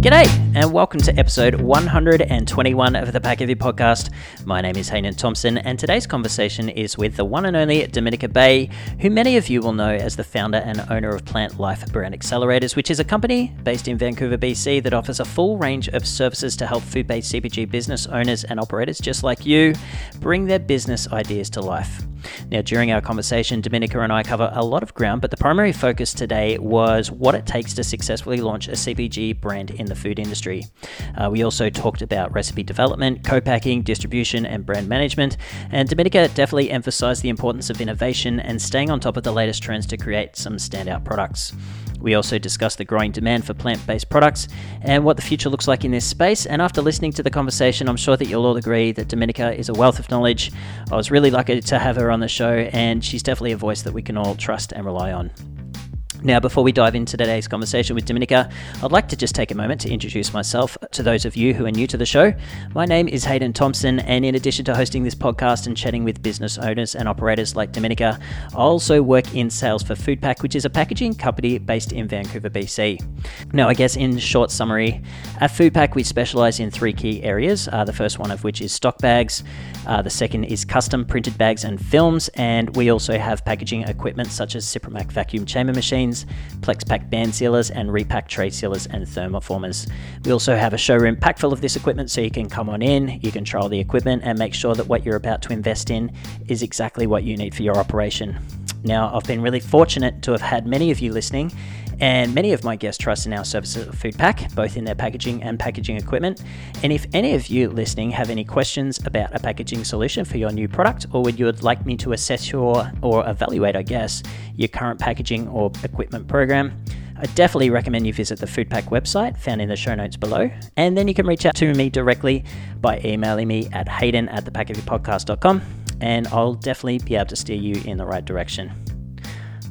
G'day, and welcome to episode 121 of the Pack Heavy podcast. My name is Hayden Thompson, and today's conversation is with the one and only Dominica Bay, who many of you will know as the founder and owner of PLNT Life Brand Accelerators, which is a company based in Vancouver, BC, that offers a full range of services to help food based CPG business owners and operators just like you bring their business ideas to life. Now, during our conversation, Dominica and I cover a lot of ground, but the primary focus today was what it takes to successfully launch a CPG brand in the food industry. Uh, we also talked about recipe development, co packing, distribution, and brand management. And Dominica definitely emphasized the importance of innovation and staying on top of the latest trends to create some standout products. We also discussed the growing demand for plant based products and what the future looks like in this space. And after listening to the conversation, I'm sure that you'll all agree that Dominica is a wealth of knowledge. I was really lucky to have her on the show, and she's definitely a voice that we can all trust and rely on. Now, before we dive into today's conversation with Dominica, I'd like to just take a moment to introduce myself to those of you who are new to the show. My name is Hayden Thompson, and in addition to hosting this podcast and chatting with business owners and operators like Dominica, I also work in sales for Foodpack, which is a packaging company based in Vancouver, BC. Now, I guess in short summary, at Foodpack, we specialize in three key areas. Uh, the first one of which is stock bags, uh, the second is custom printed bags and films, and we also have packaging equipment such as Sipromac vacuum chamber machines machines, PlexPack band sealers, and repack tray sealers and thermoformers. We also have a showroom packed full of this equipment so you can come on in, you can trial the equipment, and make sure that what you're about to invest in is exactly what you need for your operation. Now, I've been really fortunate to have had many of you listening and many of my guests trust in our services at Foodpack, both in their packaging and packaging equipment. And if any of you listening have any questions about a packaging solution for your new product, or would you would like me to assess your or evaluate, I guess, your current packaging or equipment program, I definitely recommend you visit the Foodpack website found in the show notes below. And then you can reach out to me directly by emailing me at hayden at thepackheavypodcast.com and I'll definitely be able to steer you in the right direction.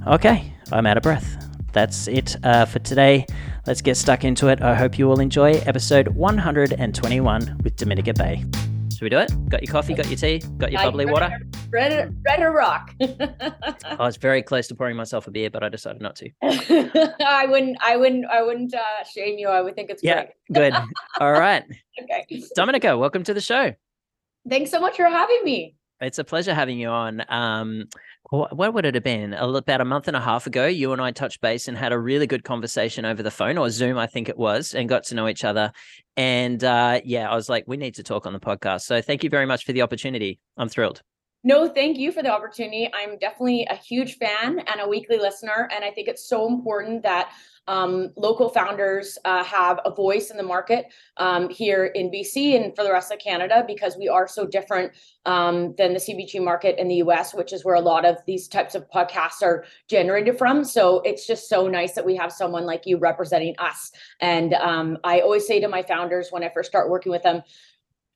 Okay, I'm out of breath that's it uh, for today. Let's get stuck into it. I hope you all enjoy episode 121 with Dominica Bay. Should we do it? Got your coffee, got your tea, got your bubbly water? Ready, ready to rock. I was very close to pouring myself a beer, but I decided not to. I wouldn't, I wouldn't, I wouldn't uh, shame you. I would think it's yeah, good. All right. okay. Dominica, welcome to the show. Thanks so much for having me. It's a pleasure having you on. Um, what would it have been? About a month and a half ago, you and I touched base and had a really good conversation over the phone or Zoom, I think it was, and got to know each other. And uh, yeah, I was like, we need to talk on the podcast. So thank you very much for the opportunity. I'm thrilled. No, thank you for the opportunity. I'm definitely a huge fan and a weekly listener. And I think it's so important that um, local founders uh, have a voice in the market um, here in BC and for the rest of Canada because we are so different um, than the CPG market in the US, which is where a lot of these types of podcasts are generated from. So it's just so nice that we have someone like you representing us. And um, I always say to my founders when I first start working with them,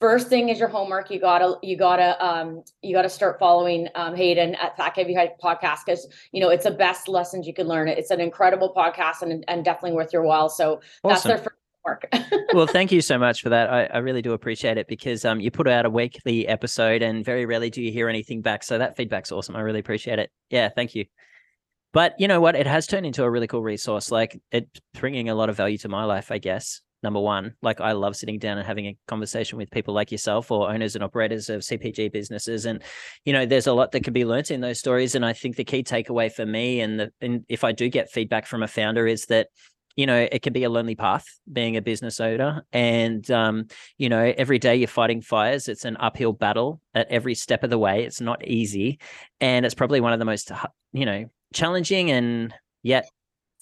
first thing is your homework. You gotta you gotta um you gotta start following um Hayden at Pack Heavy Podcast because you know it's the best lessons you can learn. It's an incredible podcast and and definitely worth your while. So awesome. that's their first work. well, thank you so much for that. I, I really do appreciate it because um you put out a weekly episode and very rarely do you hear anything back. So that feedback's awesome. I really appreciate it. Yeah, thank you. But you know what? It has turned into a really cool resource. Like it's bringing a lot of value to my life, I guess number one. Like I love sitting down and having a conversation with people like yourself or owners and operators of CPG businesses. And, you know, there's a lot that can be learnt in those stories. And I think the key takeaway for me and the and if I do get feedback from a founder is that you know it can be a lonely path being a business owner and um, you know every day you're fighting fires it's an uphill battle at every step of the way it's not easy and it's probably one of the most you know challenging and yet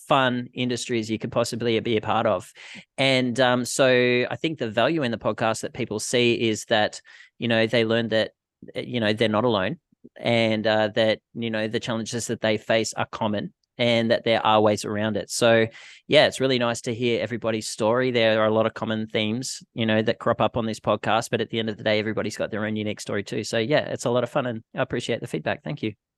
fun industries you could possibly be a part of. And um, so I think the value in the podcast that people see is that, you know, they learn that, eh, you know, they're not alone and uh, that, you know, the challenges that they face are common and that there are ways around it. So, yeah, it's really nice to hear everybody's story. There are a lot of common themes, you know, that crop up on this podcast, but at the end of the day, everybody's got their own unique story too. So, yeah, it's a lot of fun and I appreciate the feedback. Thank you.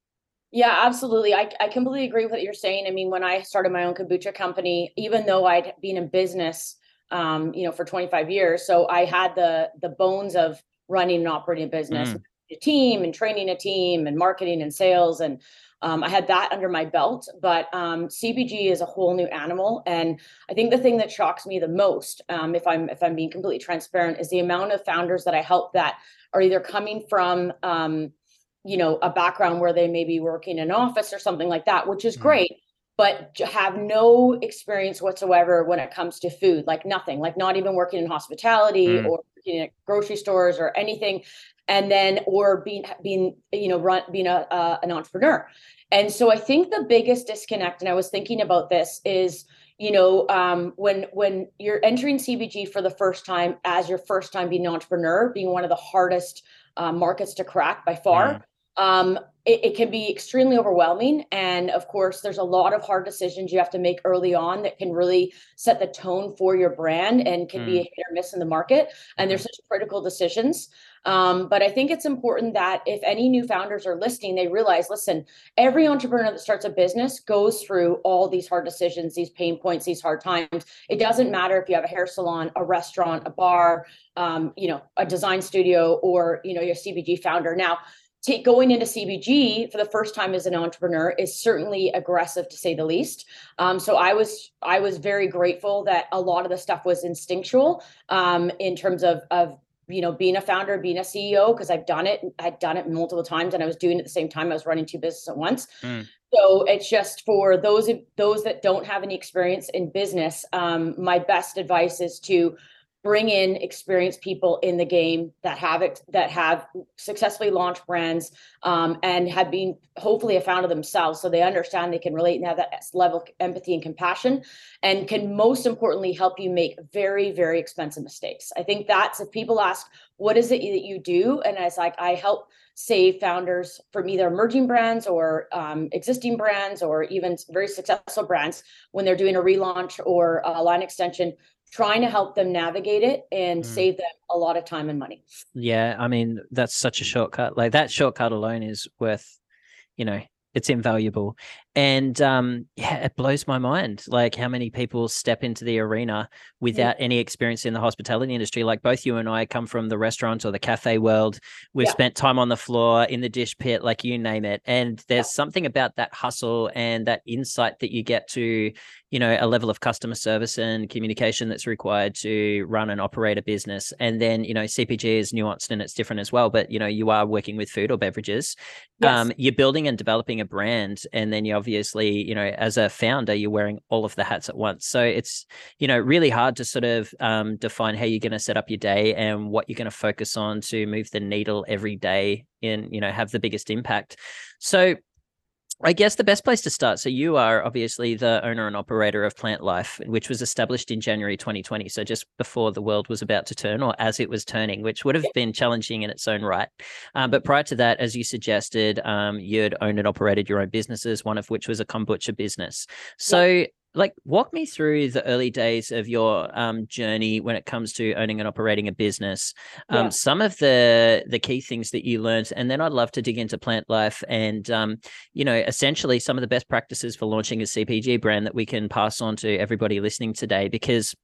Yeah, absolutely. I, I completely agree with what you're saying. I mean, when I started my own kombucha company, even though I'd been in business, um, you know, for 25 years, so I had the the bones of running and operating a business, mm. a team and training a team and marketing and sales and um, I had that under my belt. But um, CPG is a whole new animal, and I think the thing that shocks me the most, um, if I'm if I'm being completely transparent, is the amount of founders that I help that are either coming from um, you know a background where they may be working in an office or something like that, which is mm. great but have no experience whatsoever when it comes to food, like nothing, like not even working in hospitality mm. or working at grocery stores or anything, and then or being being you know run being a uh, an entrepreneur. And so I think the biggest disconnect, and I was thinking about this, is you know um, when when you're entering cpg for the first time as your first time being an entrepreneur, being one of the hardest uh, markets to crack by far. Mm um, it, it, can be extremely overwhelming. And of course, there's a lot of hard decisions you have to make early on that can really set the tone for your brand and can mm. be a hit or miss in the market. And there's mm-hmm. such critical decisions. Um, but I think it's important that if any new founders are listening, they realize listen, every entrepreneur that starts a business goes through all these hard decisions, these pain points, these hard times. It doesn't matter if you have a hair salon, a restaurant, a bar, um, you know, a design studio, or, you know, your CPG founder. Now, take, going into CPG for the first time as an entrepreneur is certainly aggressive to say the least. Um, so I was I was very grateful that a lot of the stuff was instinctual um, in terms of of you know being a founder, being a CEO because I've done it. I'd done it multiple times, and I was doing it at the same time. I was running two businesses at once. Mm. So it's just for those those that don't have any experience in business. Um, my best advice is to bring in experienced people in the game that have it that have successfully launched brands um, and have been hopefully a founder themselves so they understand they can relate and have that level of empathy and compassion and can most importantly help you make very very expensive mistakes. I think that's if people ask what is it that you do? And it's like i help save founders from either emerging brands or um, existing brands or even very successful brands when they're doing a relaunch or a line extension trying to help them navigate it and mm. save them a lot of time and money. Yeah, I mean that's such a shortcut. Like that shortcut alone is worth, you know, it's invaluable and um, yeah it blows my mind like how many people step into the arena without yeah. any experience in the hospitality industry like both you and i come from the restaurant or the cafe world we've yeah. spent time on the floor in the dish pit like you name it and there's yeah. something about that hustle and that insight that you get to you know a level of customer service and communication that's required to run and operate a business and then you know cpg is nuanced and it's different as well but you know you are working with food or beverages yes. um, you're building and developing a brand and then you obviously you know as a founder you're wearing all of the hats at once. So it's you know really hard to sort of um, define how you're going to set up your day and what you're going to focus on to move the needle every day and you know have the biggest impact. So I guess the best place to start. So you are obviously the owner and operator of PLNT Life, which was established in January 2020. So just before the world was about to turn, or as it was turning, which would have been challenging in its own right. Um, but prior to that, as you suggested, um, you'd owned and operated your own businesses, one of which was a kombucha business. So like walk me through the early days of your um, journey when it comes to owning and operating a business um, yeah. some of the the key things that you learned and then i'd love to dig into PLNT Life and um, you know essentially some of the best practices for launching a cpg brand that we can pass on to everybody listening today because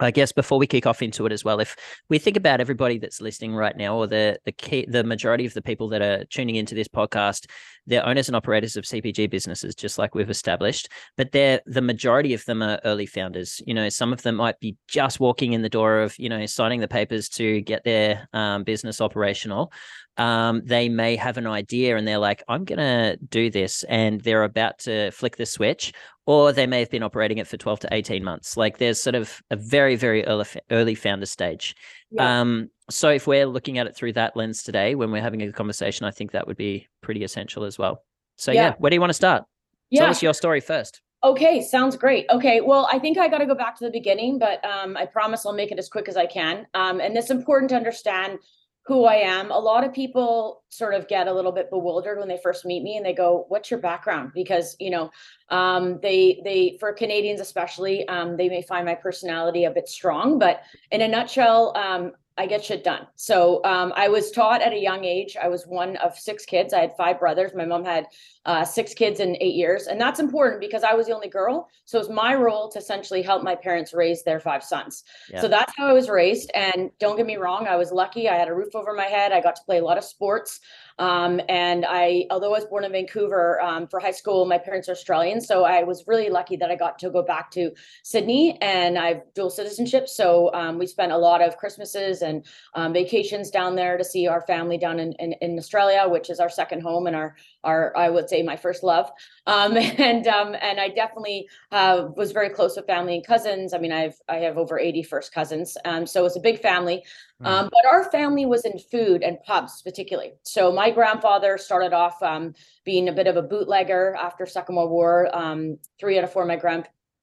I guess before we kick off into it as well, if we think about everybody that's listening right now, or the the key, the majority of the people that are tuning into this podcast, they're owners and operators of CPG businesses, just like we've established. But they're the majority of them are early founders. You know, some of them might be just walking in the door of you know signing the papers to get their um, business operational. Um, they may have an idea and they're like, I'm to do this, and they're about to flick the switch, or they may have been operating it for 12 to 18 months. Like there's sort of a very, very early, early founder stage. Yeah. Um, so if we're looking at it through that lens today, when we're having a conversation, I think that would be pretty essential as well. So yeah, yeah where do you want to start? Yeah. Tell us your story first. Okay, sounds great. Okay, well, I think I got to go back to the beginning, but um, I promise I'll make it as quick as I can. Um, and it's important to understand who I am. A lot of people sort of get a little bit bewildered when they first meet me and they go, "What's your background?" Because you know, um, they they for Canadians especially, um, they may find my personality a bit strong. But in a nutshell, um, I get shit done. So um, I was taught at a young age. I was one of six kids. I had five brothers. My mom had uh, six kids in eight years, and that's important because I was the only girl. So it was my role to essentially help my parents raise their five sons. Yeah. So that's how I was raised. And don't get me wrong, I was lucky. I had a roof over my head. I got to play a lot of sports. Um, and I, although I was born in Vancouver um, for high school, my parents are Australian. So I was really lucky that I got to go back to Sydney and I have dual citizenship. So um, we spent a lot of Christmases and um, vacations down there to see our family down in, in, in, Australia, which is our second home and our, our I would say my first love. Um, and um, and I definitely uh, was very close with family and cousins. I mean, I've I have over 80 first cousins. so it's a big family. Mm. Um, but our family was in food and pubs, particularly. So my grandfather started off um, being a bit of a bootlegger after Second World War. Um, three out of four of my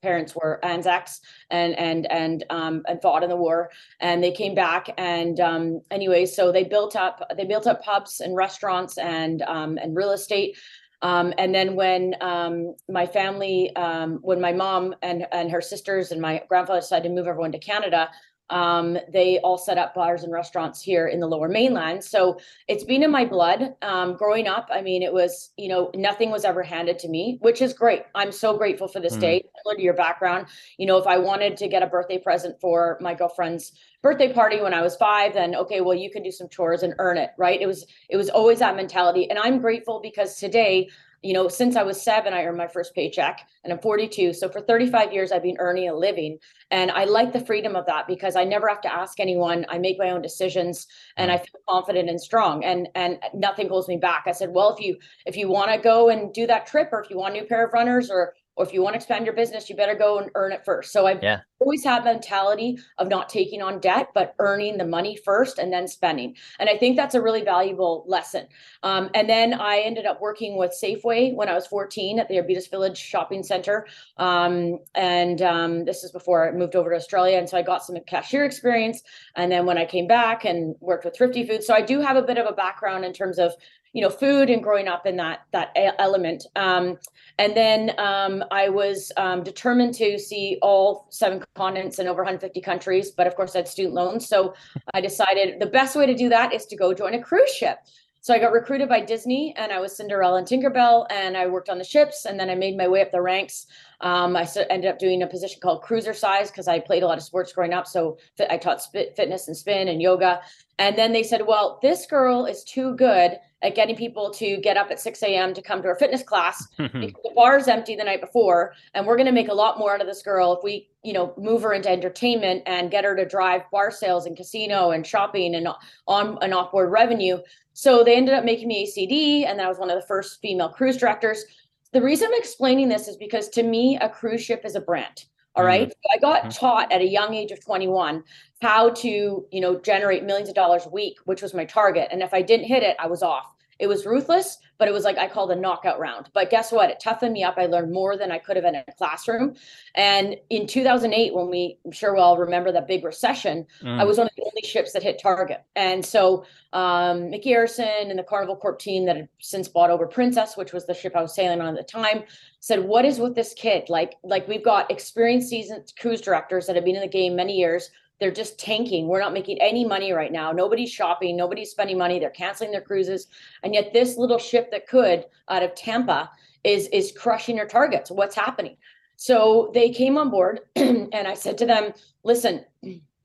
grandparents were Anzacs and and and um, and fought in the war, and they came back. And um, anyway, so they built up they built up pubs and restaurants and um, and real estate. Um, and then when um, my family, um, when my mom and and her sisters and my grandfather decided to move everyone to Canada, um, they all set up bars and restaurants here in the lower mainland. So it's been in my blood um, growing up. I mean, it was, you know, nothing was ever handed to me, which is great. I'm so grateful for this mm. day. Similar to your background, you know, if I wanted to get a birthday present for my girlfriend's birthday party when I was five, then okay, well, you can do some chores and earn it, right? It was, it was always that mentality. And I'm grateful because today you know, since I was seven, I earned my first paycheck and I'm 42. So for 35 years, I've been earning a living. And I like the freedom of that because I never have to ask anyone. I make my own decisions and I mm. feel confident and strong and, and nothing holds me back. I said, well, if you, if you want to go and do that trip or if you want a new pair of runners or or if you want to expand your business, you better go and earn it first. So I've yeah. always had mentality of not taking on debt, but earning the money first and then spending. And I think that's a really valuable lesson. Um, and then I ended up working with Safeway when I was 14 at the Arbutus Village Shopping Center. Um, and um, this is before I moved over to Australia. And so I got some cashier experience. And then when I came back and worked with Thrifty Foods, so I do have a bit of a background in terms of you know food and growing up in that that element um, and then um, i was um, determined to see all seven continents and over 150 countries but of course i had student loans so i decided the best way to do that is to go join a cruise ship so i got recruited by disney and i was cinderella and tinkerbell and i worked on the ships and then i made my way up the ranks um, I ended up doing a position called cruiser size because I played a lot of sports growing up. So I taught fitness and spin and yoga. And then they said, well, this girl is too good at getting people to get up at 6 a.m. to come to our fitness class because the bar is empty the night before. And we're going to make a lot more out of this girl if we, you know, move her into entertainment and get her to drive bar sales and casino and shopping and on and off board revenue. So they ended up making me a CD, and then I was one of the first female cruise directors. The reason I'm explaining this is because to me, a cruise ship is a brand. All right. Mm-hmm. So I got mm-hmm. taught at a young age of 21 how to, you know, generate millions of dollars a week, which was my target. And if I didn't hit it, I was off. It was ruthless, but it was like I called the knockout round. But guess what? It toughened me up. I learned more than I could have in a classroom. And in 2008, when we, I'm sure we all remember that big recession, mm. I was one of the only ships that hit target. And so um, Micky Arison and the Carnival Corp team that had since bought over Princess, which was the ship I was sailing on at the time, said, "What is with this kid? Like, like we've got experienced seasoned cruise directors that have been in the game many years." They're just tanking. We're not making any money right now. Nobody's shopping, nobody's spending money. They're canceling their cruises. And yet this little ship that could out of Tampa is is crushing their targets. What's happening? So they came on board and I said to them, listen,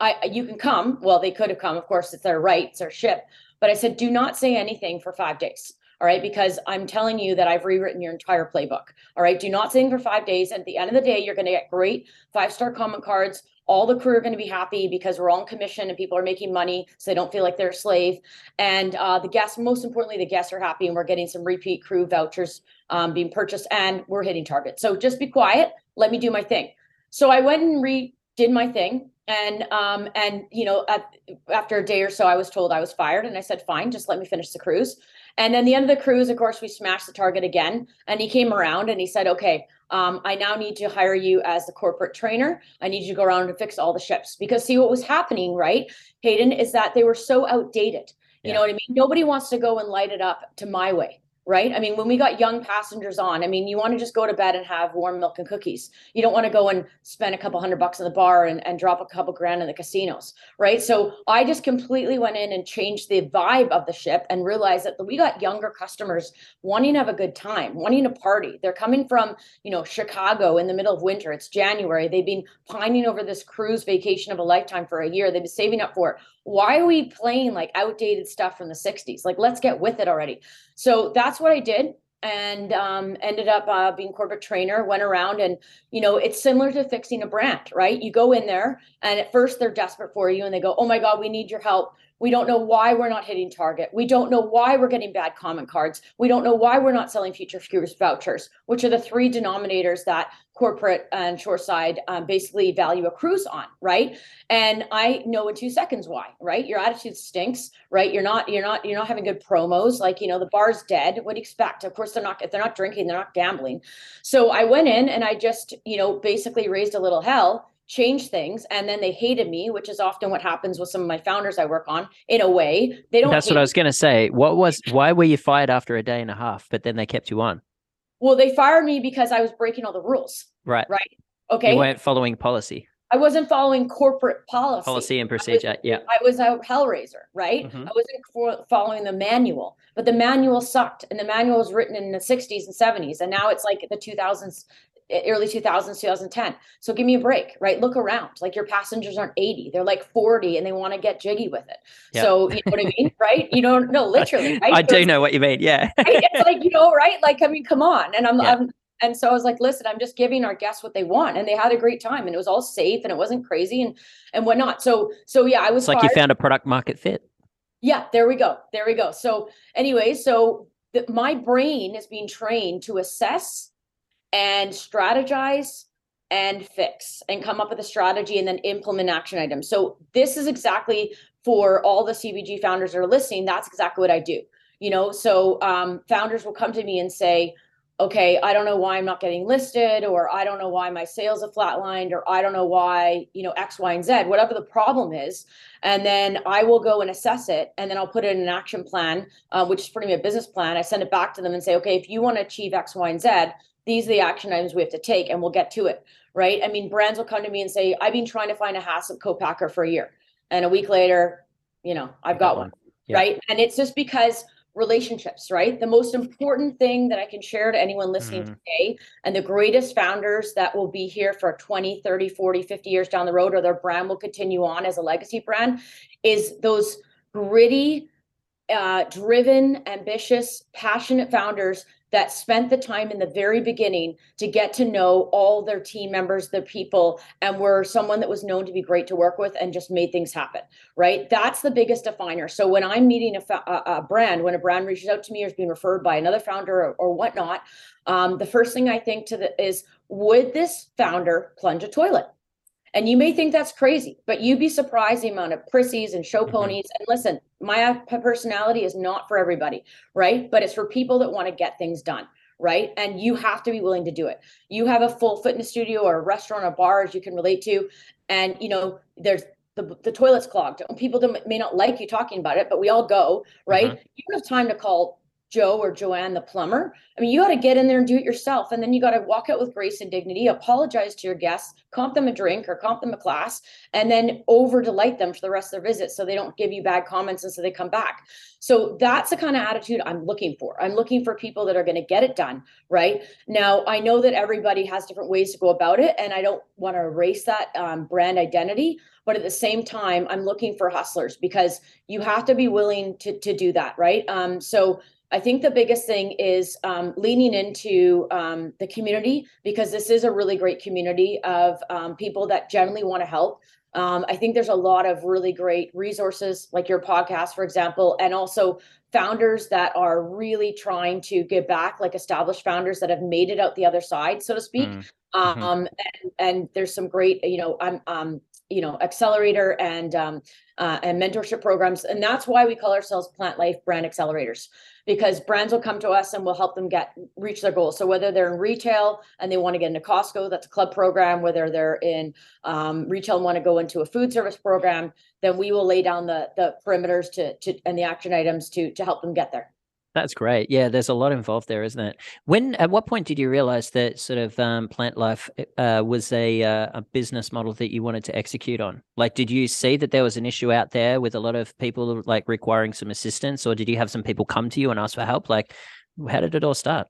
I you can come. Well, they could have come, of course, it's their right, it's their ship. But I said, do not say anything for five days. All right, because I'm telling you that I've rewritten your entire playbook. All right, do not sing for five days. At the end of the day, you're going to get great five star comment cards all the crew are going to be happy because we're all on commission and people are making money so they don't feel like they're a slave. And uh, the guests most importantly the guests are happy and we're getting some repeat crew vouchers um, being purchased and we're hitting targets. So just be quiet. Let me do my thing. So i went and redid my thing and um and you know at, after a day or so i was told i was fired and i said fine just let me finish the cruise. And then the end of the cruise of course we smashed the target again and he came around and he said okay um, I now need to hire you as the corporate trainer. I need you to go around and fix all the ships because see what was happening, right, Hayden, is that they were so outdated. You yeah. know what I mean? Nobody wants to go and light it up to my way. Right? I mean, when we got young passengers on, I mean, you want to just go to bed and have warm milk and cookies. You don't want to go and spend a couple hundred bucks in the bar and, and drop a couple grand in the casinos, right? So I just completely went in and changed the vibe of the ship and realized that we got younger customers wanting to have a good time, wanting to party. They're coming from, you know, Chicago in the middle of winter. It's January. They've been pining over this cruise vacation of a lifetime for a year. They've been saving up for it. Why are we playing like outdated stuff from the 60s? Like, let's get with it already. So that's what I did and um, ended up uh, being corporate trainer went around and you know it's similar to fixing a brand right you go in there and at first they're desperate for you and they go oh my god we need your help we don't know why we're not hitting target. We don't know why we're getting bad comment cards. We don't know why we're not selling future cruise vouchers, which are the three denominators that corporate and shoreside um, basically value a cruise on, right? And I know in two seconds why, right? Your attitude stinks, right? You're not, you're not, you're not having good promos. Like you know, the bar's dead. What do you expect? Of course, they're not. If they're not drinking, they're not gambling. So I went in and I just, you know, basically raised a little hell change things and then they hated me which is often what happens with some of my founders i work on in a way they don't that's what i was going to say what was why were you fired after a day and a half but then they kept you on well they fired me because i was breaking all the rules right right okay you weren't following policy I wasn't following corporate policy. Policy and procedure. I was, yeah. I was a hellraiser, right? Mm-hmm. I wasn't following the manual, but the manual sucked. And the manual was written in the 60s and 70s. And now it's like the 2000s, early 2000s 2010 so give me a break right? Look around. Like your passengers aren't 80 they're like 40 and they want to get jiggy with it. So you know what i mean right? You don't know literally right? i do know what you mean yeah. Right? it's like you know right? Like i mean come on. And i'm, I'm and so i was like listen i'm just giving our guests what they want and they had a great time and it was all safe and it wasn't crazy and and whatnot. So so yeah i was it's like fired. you found a product market fit. Yeah there we go. There we go. So anyway so the, my brain is being trained to assess and strategize and fix and come up with a strategy and then implement action items. So this is exactly for all the CPG founders that are listening. That's exactly what I do. You know, so um, founders will come to me and say, okay, I don't know why I'm not getting listed, or I don't know why my sales have flatlined, or I don't know why, you know, X, Y, and Z, whatever the problem is. And then I will go and assess it. And then I'll put it in an action plan, uh, which is pretty much a business plan. I send it back to them and say, okay, if you want to achieve X, Y, and Z, these are the action items we have to take and we'll get to it right i mean brands will come to me and say i've been trying to find a HACCP co-packer for a year and a week later you know i've got, got one, one. Yeah. right and it's just because relationships right the most important thing that i can share to anyone listening mm. today and the greatest founders that will be here for 20 30 40 50 years down the road or their brand will continue on as a legacy brand is those gritty uh, driven ambitious passionate founders that spent the time in the very beginning to get to know all their team members, the people, and were someone that was known to be great to work with and just made things happen, right? That's the biggest definer. So when I'm meeting a, a, a brand, when a brand reaches out to me or is being referred by another founder or, or whatnot, um, the first thing I think to the is, would this founder plunge a toilet? And you may think that's crazy, but you'd be surprised the amount of prissies and show mm-hmm. ponies. And listen, my personality is not for everybody, right? But it's for people that want to get things done, right? And you have to be willing to do it. You have a full fitness studio or a restaurant or bar as you can relate to, and you know there's the, the toilet's clogged. People may not like you talking about it, but we all go, right? Mm-hmm. You don't have time to call Joe or Joanne the plumber. I mean, you got to get in there and do it yourself. And then you got to walk out with grace and dignity, apologize to your guests, comp them a drink or comp them a class, and then over delight them for the rest of their visit so they don't give you bad comments and so they come back. So that's the kind of attitude I'm looking for. I'm looking for people that are going to get it done. Right now, I know that everybody has different ways to go about it, and I don't want to erase that um, brand identity. But at the same time, I'm looking for hustlers because you have to be willing to, to do that. Right. Um, so I think the biggest thing is um, leaning into um, the community because this is a really great community of um, people that generally want to help. Um, I think there's a lot of really great resources, like your podcast, for example, and also founders that are really trying to give back, like established founders that have made it out the other side, so to speak. Mm. Mm-hmm. Um, and, and, there's some great, you know, I'm, um, you know, accelerator and um, uh, and mentorship programs, and that's why we call ourselves PLNT Life Brand Accelerators because brands will come to us and we'll help them get reach their goals. So whether they're in retail and they want to get into Costco, that's a club program. Whether they're in um, retail and want to go into a food service program, then we will lay down the the perimeters to to and the action items to to help them get there. That's great. Yeah, there's a lot involved there, isn't it? When at what point did you realize that sort of um, PLNT Life uh, was a uh, a business model that you wanted to execute on? Like, did you see that there was an issue out there with a lot of people like requiring some assistance, or did you have some people come to you and ask for help? Like, how did it all start?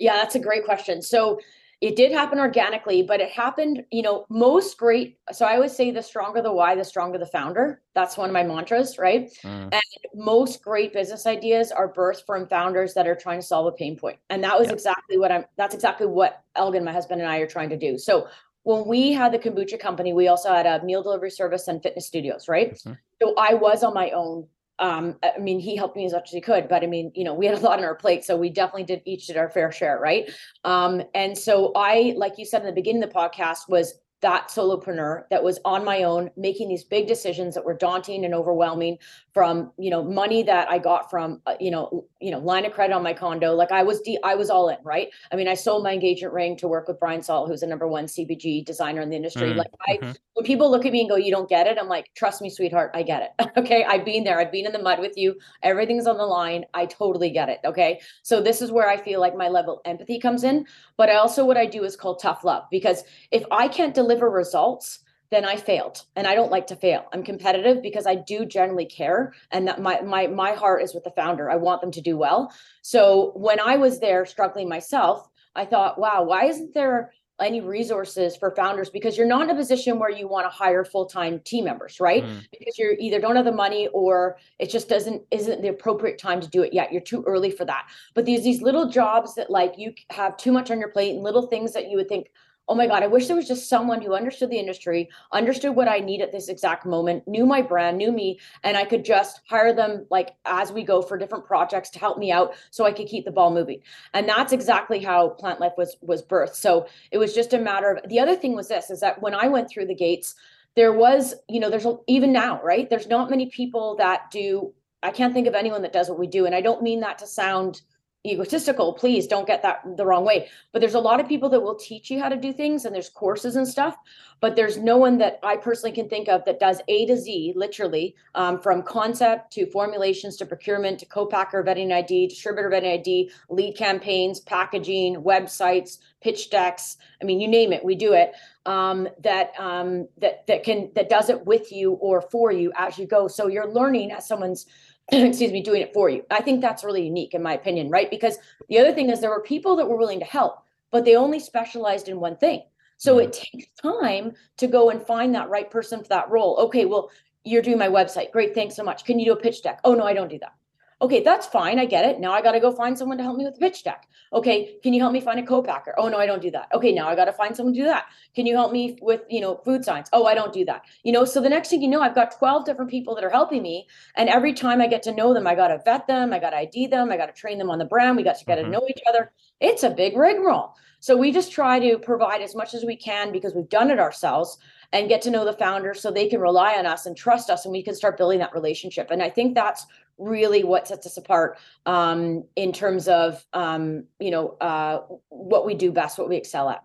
Yeah, that's a great question. So it did happen organically, but it happened, you know, most great. So I always say the stronger the why, the stronger the founder. That's one of my mantras, right? Mm. And most great business ideas are birthed from founders that are trying to solve a pain point. And that was yep. exactly what I'm, that's exactly what Elgin, my husband, and I are trying to do. So when we had the kombucha company, we also had a meal delivery service and fitness studios, right? Mm-hmm. So I was on my own um i mean he helped me as much as he could but i mean you know we had a lot on our plate so we definitely did each did our fair share right? Um and so i like you said in the beginning of the podcast was that solopreneur that was on my own making these big decisions that were daunting and overwhelming from you know money that i got from uh, you know you know line of credit on my condo. Like i was de- i was all in right? I mean i sold my engagement ring to work with brian salt who's the number one cpg designer in the industry. Mm, like i mm-hmm. when people look at me and go you don't get it i'm like trust me sweetheart i get it. Okay? I've been there. I've been in the mud with you. Everything's on the line. I totally get it okay? So this is where i feel like my level empathy comes in. But i also what i do is called tough love because if i can't deliver results then I failed. And I don't like to fail. I'm competitive because I do generally care and that my my my heart is with the founder. I want them to do well. So when I was there struggling myself, I thought, wow, why isn't there any resources for founders because you're not in a position where you want to hire full-time team members right mm. because you're either don't have the money or it just doesn't isn't the appropriate time to do it yet you're too early for that but these these little jobs that like you have too much on your plate and little things that you would think oh my God, I wish there was just someone who understood the industry, understood what I need at this exact moment, knew my brand, knew me, and I could just hire them like as we go for different projects to help me out so I could keep the ball moving. And that's exactly how PLNT Life was was birthed. So it was just a matter of the other thing was this is that when I went through the gates, there was, you know, there's even now, right? There's not many people that do I can't think of anyone that does what we do. And I don't mean that to sound egotistical please don't get that the wrong way. But there's a lot of people that will teach you how to do things and there's courses and stuff but there's no one that i personally can think of that does a to z literally um, from concept to formulations to procurement to co-packer vetting id distributor vetting id lead campaigns packaging websites pitch decks i mean you name it we do it um, that um, that that can that does it with you or for you as you go. So you're learning as someone's excuse me, doing it for you. I think that's really unique in my opinion, right? Because the other thing is there were people that were willing to help, but they only specialized in one thing. So mm-hmm. it takes time to go and find that right person for that role. Okay, well, you're doing my website. Great, thanks so much. Can you do a pitch deck? Oh no, I don't do that. Okay, that's fine. I get it. Now I got to go find someone to help me with the pitch deck. Okay, can you help me find a co-packer? Oh no, I don't do that. Okay, now I got to find someone to do that. Can you help me with, you know, food science? Oh, I don't do that. You know, so the next thing you know, I've got 12 different people that are helping me. And every time I get to know them, I got to vet them, I got to ID them, I got to train them on the brand. We got to get mm-hmm. to know each other. It's a big rigmarole. So we just try to provide as much as we can because we've done it ourselves and get to know the founders so they can rely on us and trust us and we can start building that relationship. And I think that's really what sets us apart um, in terms of um, you know uh, what we do best, what we excel at.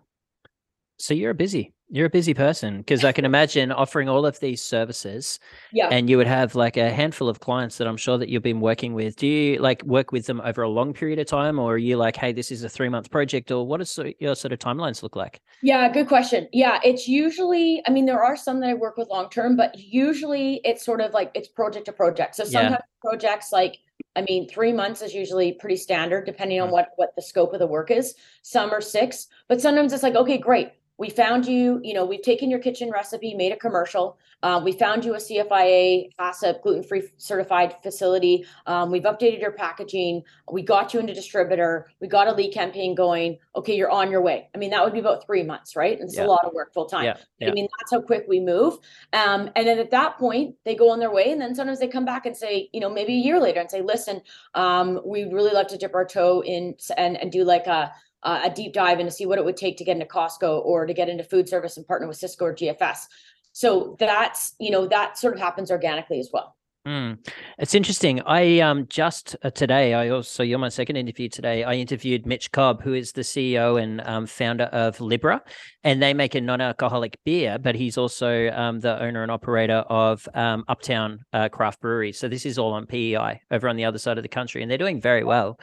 So you're busy. You're a busy person because I can imagine offering all of these services. Yeah. And you would have like a handful of clients that I'm sure that you've been working with. Do you like work with them over a long period of time or are you like, hey, this is a three month project or what does your sort of timelines look like? Yeah, good question. Yeah, it's usually, I mean, there are some that I work with long term, but usually it's sort of like it's project to project. So sometimes yeah. projects like I mean, three months is usually pretty standard, depending on mm. what what the scope of the work is. Some are six, but sometimes it's like, okay, great we found you, you know, we've taken your kitchen recipe, made a commercial. Um, we found you a CFIA HACCP gluten-free certified facility. Um, we've updated your packaging. We got you into distributor. We got a lead campaign going. Okay, you're on your way. I mean, that would be about three months, right? And it's yeah. a lot of work full time. Yeah. Yeah. I mean, that's how quick we move. Um, and then at that point, they go on their way. And then sometimes they come back and say, you know, maybe a year later and say, listen, um, we really love to dip our toe in and, and do like a uh, a deep dive and to see what it would take to get into Costco or to get into food service and partner with Sysco or GFS. So that's, you know, that sort of happens organically as well. Mm. It's interesting. I um just uh, today, I also you're my second interview today. I interviewed Mitch Cobb, who is the CEO and um, founder of Libra, and they make a non-alcoholic beer. But he's also um, the owner and operator of um, Upstreet uh, Craft Brewery. So this is all on PEI over on the other side of the country, and they're doing very well.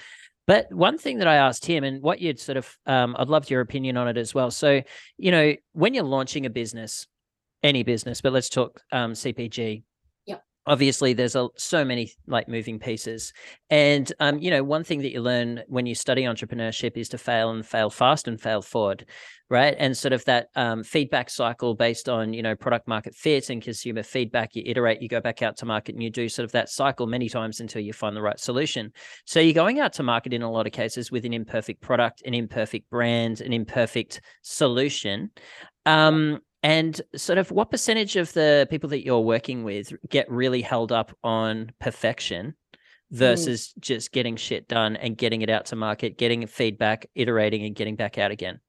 But one thing that I asked him, and what you'd sort of, um, I'd love your opinion on it as well. So you know, when you're launching a business, any business, but let's talk um, CPG obviously there's a, so many like moving pieces. And um, you know one thing that you learn when you study entrepreneurship is to fail and fail fast and fail forward right? And sort of that um, feedback cycle based on you know product market fit and consumer feedback you iterate you go back out to market and you do sort of that cycle many times until you find the right solution. So you're going out to market in a lot of cases with an imperfect product an imperfect brand an imperfect solution. Um, and sort of what percentage of the people that you're working with get really held up on perfection mm. versus mm. just getting shit done and getting it out to market, getting feedback, iterating, and getting back out again?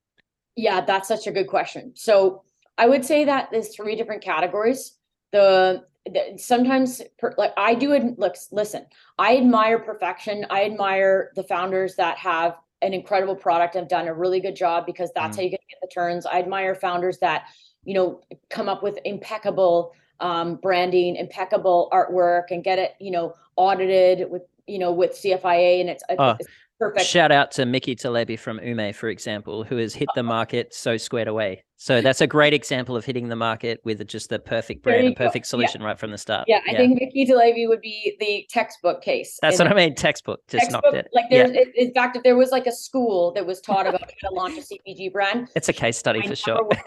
Yeah, that's such a good question. So I would say that there's three different categories. The, the sometimes per, like I do it. Look, listen, I admire perfection. I admire the founders that have an incredible product and have done a really good job because that's mm. how you get the turns. I admire founders that you know, come up with impeccable um, branding, impeccable artwork, and get it, you know, audited with, you know, with CFIA, and it's, uh, it's perfect. Shout out to Mickey Talebi from Ume, for example, who has hit the market so squared away. So that's a great example of hitting the market with just the perfect brand and perfect go. solution yeah. right from the start. Yeah, I yeah. think Mickey Talebi would be the textbook case. That's what I mean. Textbook just textbook, knocked it. Like there's, yeah. in fact, if there was like a school that was taught about how to launch a CPG brand, it's a case study I for sure.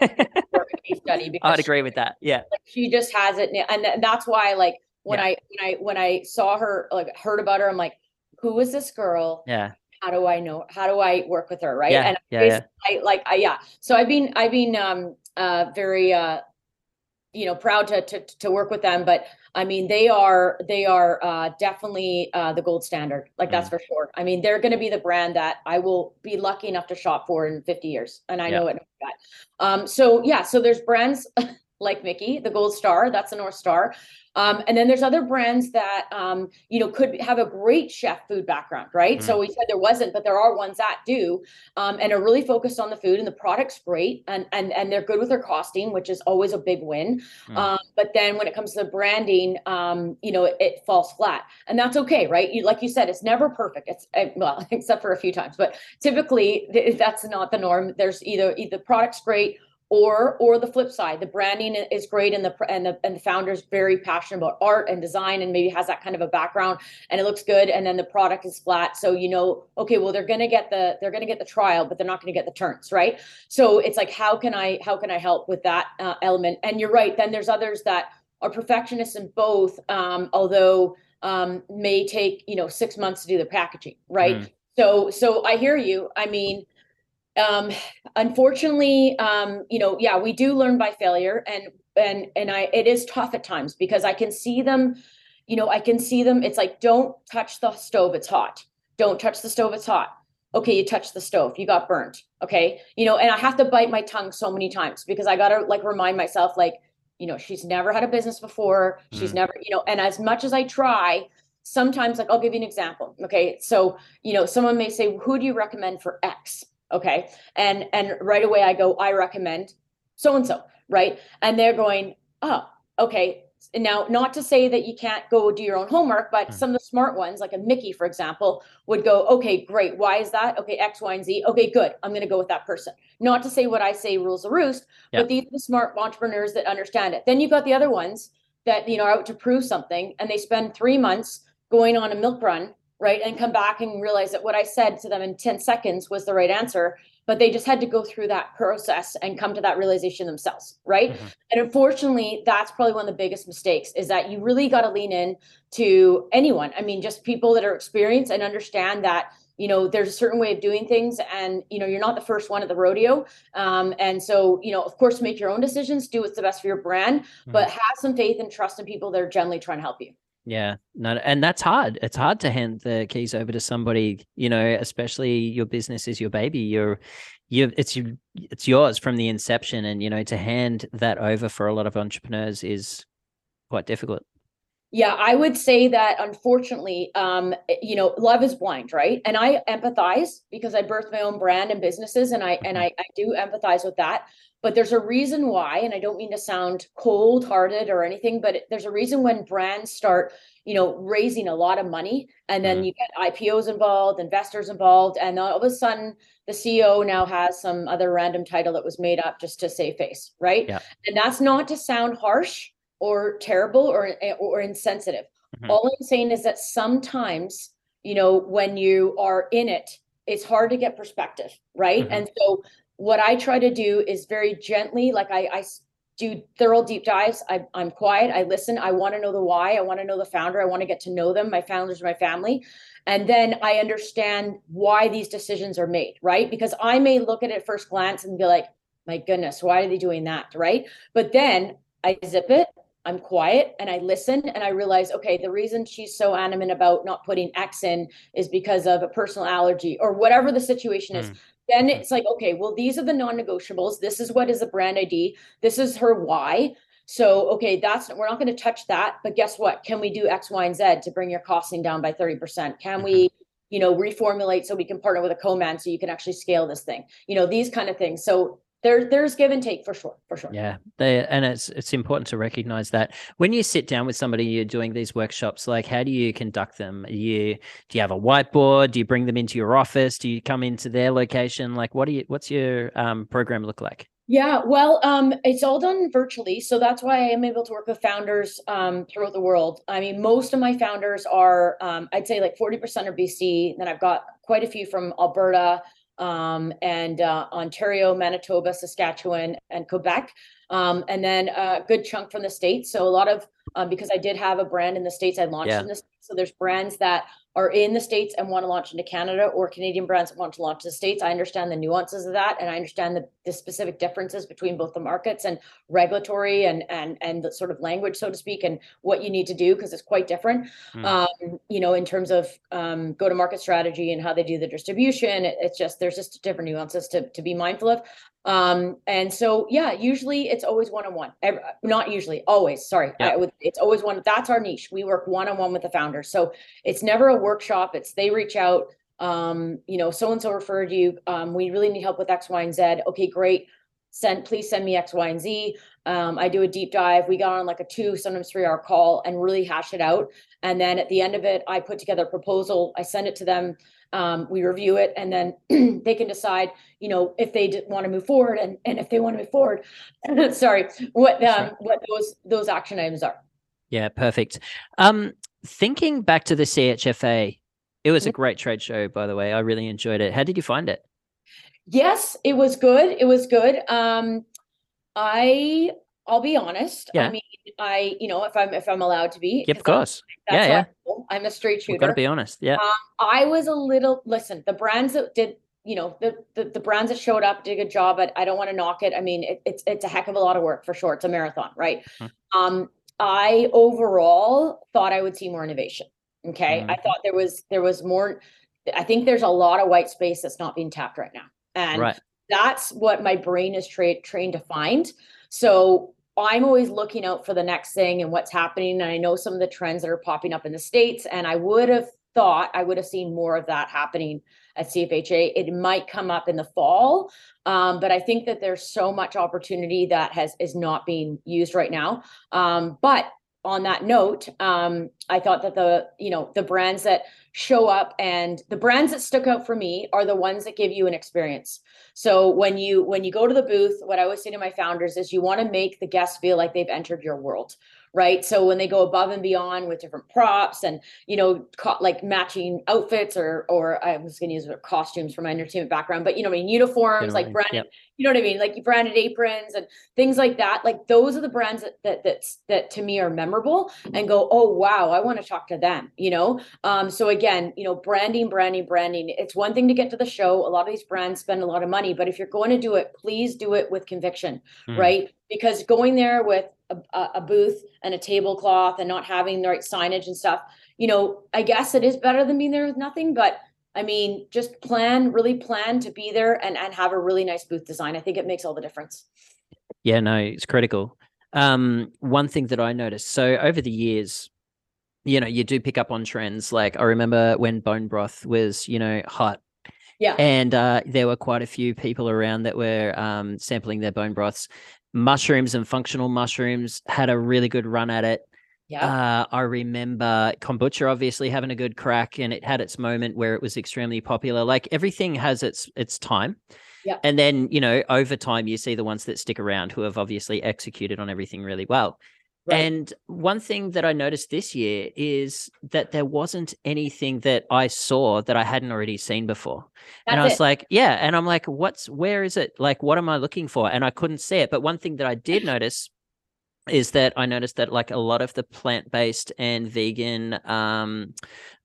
case study. I'd agree with that. Yeah, like, she just has it, and that's why, like, when I when I when I saw her, like, heard about her, I'm like, who is this girl? Yeah how do I know? How do I work with her? Right. Yeah, and yeah, yeah. I like, I, yeah. So I've been, I've been, um, uh, very, uh, you know, proud to, to, to work with them, but I mean, they are, they are, uh, definitely, uh, the gold standard. Like that's mm. for sure. I mean, they're going to be the brand that I will be lucky enough to shop for in 50 years. And I yeah. know it. Um, so yeah, so there's brands like mickey the gold star, that's a North Star. Um, and then there's other brands that um, you know could have a great chef food background, right? Mm-hmm. So we said there wasn't, but there are ones that do, um, and are really focused on the food and the product's great, and and and they're good with their costing, which is always a big win. Mm-hmm. but then when it comes to the branding, um, you know, it, it, falls flat, and that's okay, right? You, like you said, it's never perfect. It's eh, well, except for a few times, but typically that's not the norm. There's either either the product's great or or the flip side the branding is great and the and the and the founder's very passionate about art and design and maybe has that kind of a background and it looks good and then the product is flat. So you know okay well they're going to get the they're going to get the trial but they're not going to get the turns right? So it's like how can i how can i help with that uh, element? And you're right then there's others that are perfectionists in both um, although um, may take you know six months to do the packaging right? Mm. so so i hear you. I mean um, unfortunately, um, you know, yeah, we do learn by failure, and and and I it is tough at times because I can see them, you know, I can see them. It's like don't touch the stove; it's hot. Don't touch the stove; it's hot. Okay, you touched the stove, you got burnt. Okay, you know, and I have to bite my tongue so many times because I gotta like remind myself, like, you know, she's never had a business before. She's mm. never, you know, and as much as I try, sometimes like I'll give you an example. Okay, so you know, someone may say, "Who do you recommend for X?" Okay? And and right away i go i recommend so and so right? And they're going oh okay. Now not to say that you can't go do your own homework but mm. some of the smart ones like a mickey for example would go okay great. Why is that? Okay x y and z. Okay good. I'm going to go with that person. Not to say what i say rules the roost yeah. but these are the smart entrepreneurs that understand it. Then you've got the other ones that you know are out to prove something and they spend three months going on a milk run right and come back and realize that what i said to them in 10 seconds was the right answer but they just had to go through that process and come to that realization themselves right mm-hmm. and unfortunately that's probably one of the biggest mistakes is that you really got to lean in to anyone i mean just people that are experienced and understand that you know there's a certain way of doing things and you know you're not the first one at the rodeo um, and so you know of course make your own decisions do what's the best for your brand mm-hmm. but have some faith and trust in people that are generally trying to help you yeah, no, and that's hard. It's hard to hand the keys over to somebody, you know, especially your business is your baby. You're, you, it's you, it's yours from the inception, and you know, to hand that over for a lot of entrepreneurs is quite difficult. Yeah, I would say that unfortunately, um, you know, love is blind, right? And I empathize because I birthed my own brand and businesses, and I and mm-hmm. I, I do empathize with that. But there's a reason why, and I don't mean to sound cold-hearted or anything, but there's a reason when brands start, you know, raising a lot of money, and then mm. you get IPOs involved, investors involved, and all of a sudden the CEO now has some other random title that was made up just to save face, right? Yeah. And that's not to sound harsh or terrible or or insensitive. Mm-hmm. All I'm saying is that sometimes, you know, when you are in it, it's hard to get perspective, right? Mm-hmm. And so what I try to do is very gently, like I, I do thorough deep dives. I, I'm quiet. I listen. I want to know the why. I want to know the founder. I want to get to know them. My founders my family. And then I understand why these decisions are made, right? Because I may look at it first glance and be like, my goodness, why are they doing that? Right. But then I zip it I'm quiet and I listen and I realize, okay, the reason she's so adamant about not putting X in is because of a personal allergy or whatever the situation is. Mm. Then it's like, okay, well, these are the non negotiables. This is what is a brand ID. This is her why. So, okay, that's we're not going to touch that. But guess what? Can we do X, Y, and Z to bring your costing down by 30%? Can mm-hmm. we, you know, reformulate so we can partner with a co-man so you can actually scale this thing? You know, these kind of things. So there there's give and take for sure for sure. Yeah they, and it's it's important to recognize that when you sit down with somebody you're doing these workshops like how do you conduct them? You do you have a whiteboard? Do you bring them into your office? Do you come into their location? Like what do you what's your um, program look like? Yeah, well, um, it's all done virtually, so that's why I am able to work with founders um, throughout the world. I mean, most of my founders are, um, I'd say, like forty percent are BC. Then I've got quite a few from Alberta, um, and uh, Ontario, Manitoba, Saskatchewan, and Quebec. Um, and then a good chunk from the States. So a lot of, um, because I did have a brand in the States, I launched yeah. in the States. So there's brands that are in the States and want to launch into Canada or Canadian brands that want to launch to the States. I understand the nuances of that and I understand the, the specific differences between both the markets and regulatory and and and the sort of language, so to speak, and what you need to do because it's quite different. Mm. Um, you know, in terms of um, go-to-market strategy and how they do the distribution. It, it's just there's just different nuances to to be mindful of. Um, and so yeah, usually it's always one-on-one. Not usually, always. Sorry, yeah. would, it's always one. That's our niche. We work one-on-one with the founders. So it's never a workshop. It's they reach out. Um, you know, so and so referred you. Um, we really need help with X, Y, and Z. Okay, great. Send please send me X, Y, and Z. Um, I do a deep dive. We got on like a two, sometimes three hour call and really hash it out. And then at the end of it, I put together a proposal. I send it to them. Um, we review it, and then they can decide, you know, if they want to move forward, and and if they want to move forward, sorry, what um, what those those action items are. Yeah, perfect. Um, thinking back to the CHFA, it was a mm-hmm. great trade show, by the way. I really enjoyed it. How did you find it? Yes, it was good. It was good. Um, I I'll be honest. Yeah. I mean, I you know if I'm if I'm allowed to be. Yep, of course. yeah, yeah. I'm a straight shooter. Got to be honest. Yeah. Um, I was a little. Listen, the brands that did you know the, the, the brands that showed up did a good job but i don't want to knock it i mean it, it's it's a heck of a lot of work for sure it's a marathon right mm-hmm. um I overall thought I would see more innovation. Okay. Mm-hmm. I thought there was there was more I think there's a lot of white space that's not being tapped right now. And right. that's what my brain is tra- trained to find. So I'm always looking out for the next thing and what's happening. And I know some of the trends that are popping up in the States. And I would have thought I would have seen more of that happening at CFHA. It might come up in the fall, um, but I think that there's so much opportunity that has is not being used right now. Um, but on that note, um, I thought that the you know the brands that show up and the brands that stuck out for me are the ones that give you an experience. So when you when you go to the booth, what I always say to my founders is you want to make the guests feel like they've entered your world right? So when they go above and beyond with different props and you know co- like matching outfits or or i was going to use costumes for my entertainment background but you know i mean? Uniforms like branded yep. you know what i mean? Like branded aprons and things like that. Like those are the brands that that that's, that to me are memorable and go oh wow i want to talk to them you know? Um so again you know branding branding branding it's one thing to get to the show. A lot of these brands spend a lot of money but if you're going to do it please do it with conviction mm. right because going there with a, a booth and a tablecloth and not having the right signage and stuff you know i guess it is better than being there with nothing but i mean just plan really plan to be there and and have a really nice booth design i think it makes all the difference yeah no it's critical um one thing that i noticed so over the years you know, you do pick up on trends. Like I remember when bone broth was, you know, hot. Yeah. And uh, there were quite a few people around that were um, sampling their bone broths. Mushrooms and functional mushrooms had a really good run at it. Yeah. Uh, I remember kombucha obviously having a good crack, and it had its moment where it was extremely popular. Like everything has its its time. Yeah. And then you know over time you see the ones that stick around who have obviously executed on everything really well. Right. And one thing that I noticed this year is that there wasn't anything that I saw that I hadn't already seen before. and I was it. like, yeah. And I'm like, what's, where is it? Like, what am I looking for? And I couldn't see it. But one thing that I did notice is that I noticed that like a lot of the plant based and vegan um,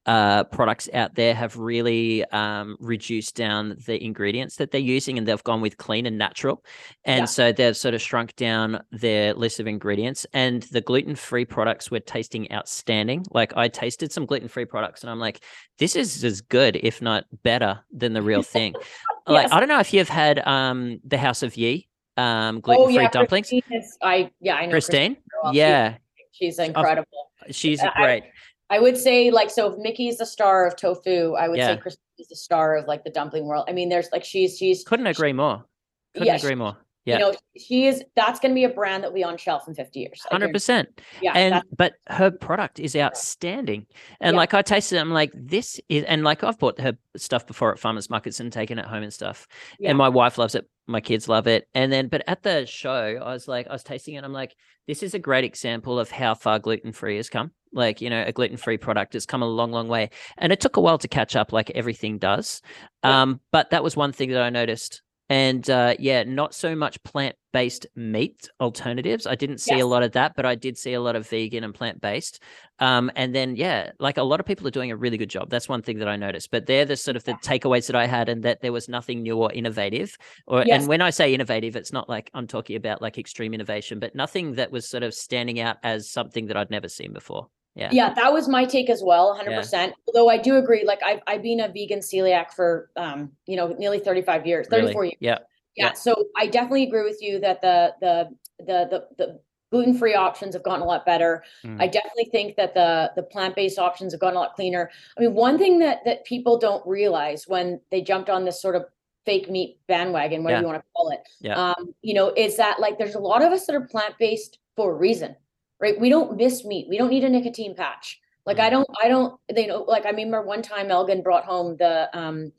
uh, products out there have really um, reduced down the ingredients that they're using and they've gone with clean and natural. And Yeah. so they've sort of shrunk down their list of ingredients. And the gluten free products were tasting outstanding. Like I tasted some gluten free products and I'm like, this is as good, if not better, than the real thing. Like I don't know if you've had um, the House of Yi um, gluten Oh free yeah, dumplings. Is, I yeah, I know Christine? She- Yeah, she's incredible. she's great. I would say like so if Mickey's the star of tofu, I would Yeah. say is the star of like the dumpling world. I mean, there's like she's she's Couldn't agree more. Couldn't Yeah, agree more. Yeah. You know she is that's going to be a brand that will be on shelf in 50 years. Hundred percent. Yeah, And but her product is outstanding. And Yeah. like I tasted it, I'm like, this is and like I've bought her stuff before at farmers markets and taken it home and stuff. Yeah. And my wife loves it. My kids love it. And then but at the show, I was like, I was tasting it. I'm like, this is a great example of how far gluten free has come. Like, you know, a gluten free product has come a long, long way. And it took a while to catch up, like everything does. Um, but that was one thing that I noticed. And uh, yeah, not so much plant based meat alternatives. I didn't see Yes. a lot of that, but I did see a lot of vegan and plant based. Um, and then, yeah, like a lot of people are doing a really good job. That's one thing that I noticed. But they're the sort of the takeaways that I had, and that there was nothing new or innovative. Or Yes. and when I say innovative, it's not like I'm talking about like extreme innovation, but nothing that was sort of standing out as something that I'd never seen before. Yeah. yeah, that was my take as well, 100%. Although I do agree like I've I've been a vegan celiac for um, you know, nearly 35 years, 34 Really? years. Yeah. Yeah, Yeah. so I definitely agree with you that the the the the, the gluten-free options have gotten a lot better. Mm. I definitely think that the the plant-based options have gotten a lot cleaner. I mean, one thing that that people don't realize when they jumped on this sort of fake meat bandwagon, whatever Yeah. you want to call it, Yeah. um, you know, is that like there's a lot of us that are plant-based for a reason, right? We don't miss meat. We don't need a nicotine patch. Like I Mm. don't, I don't, they know, like I remember one time Elgin brought home the um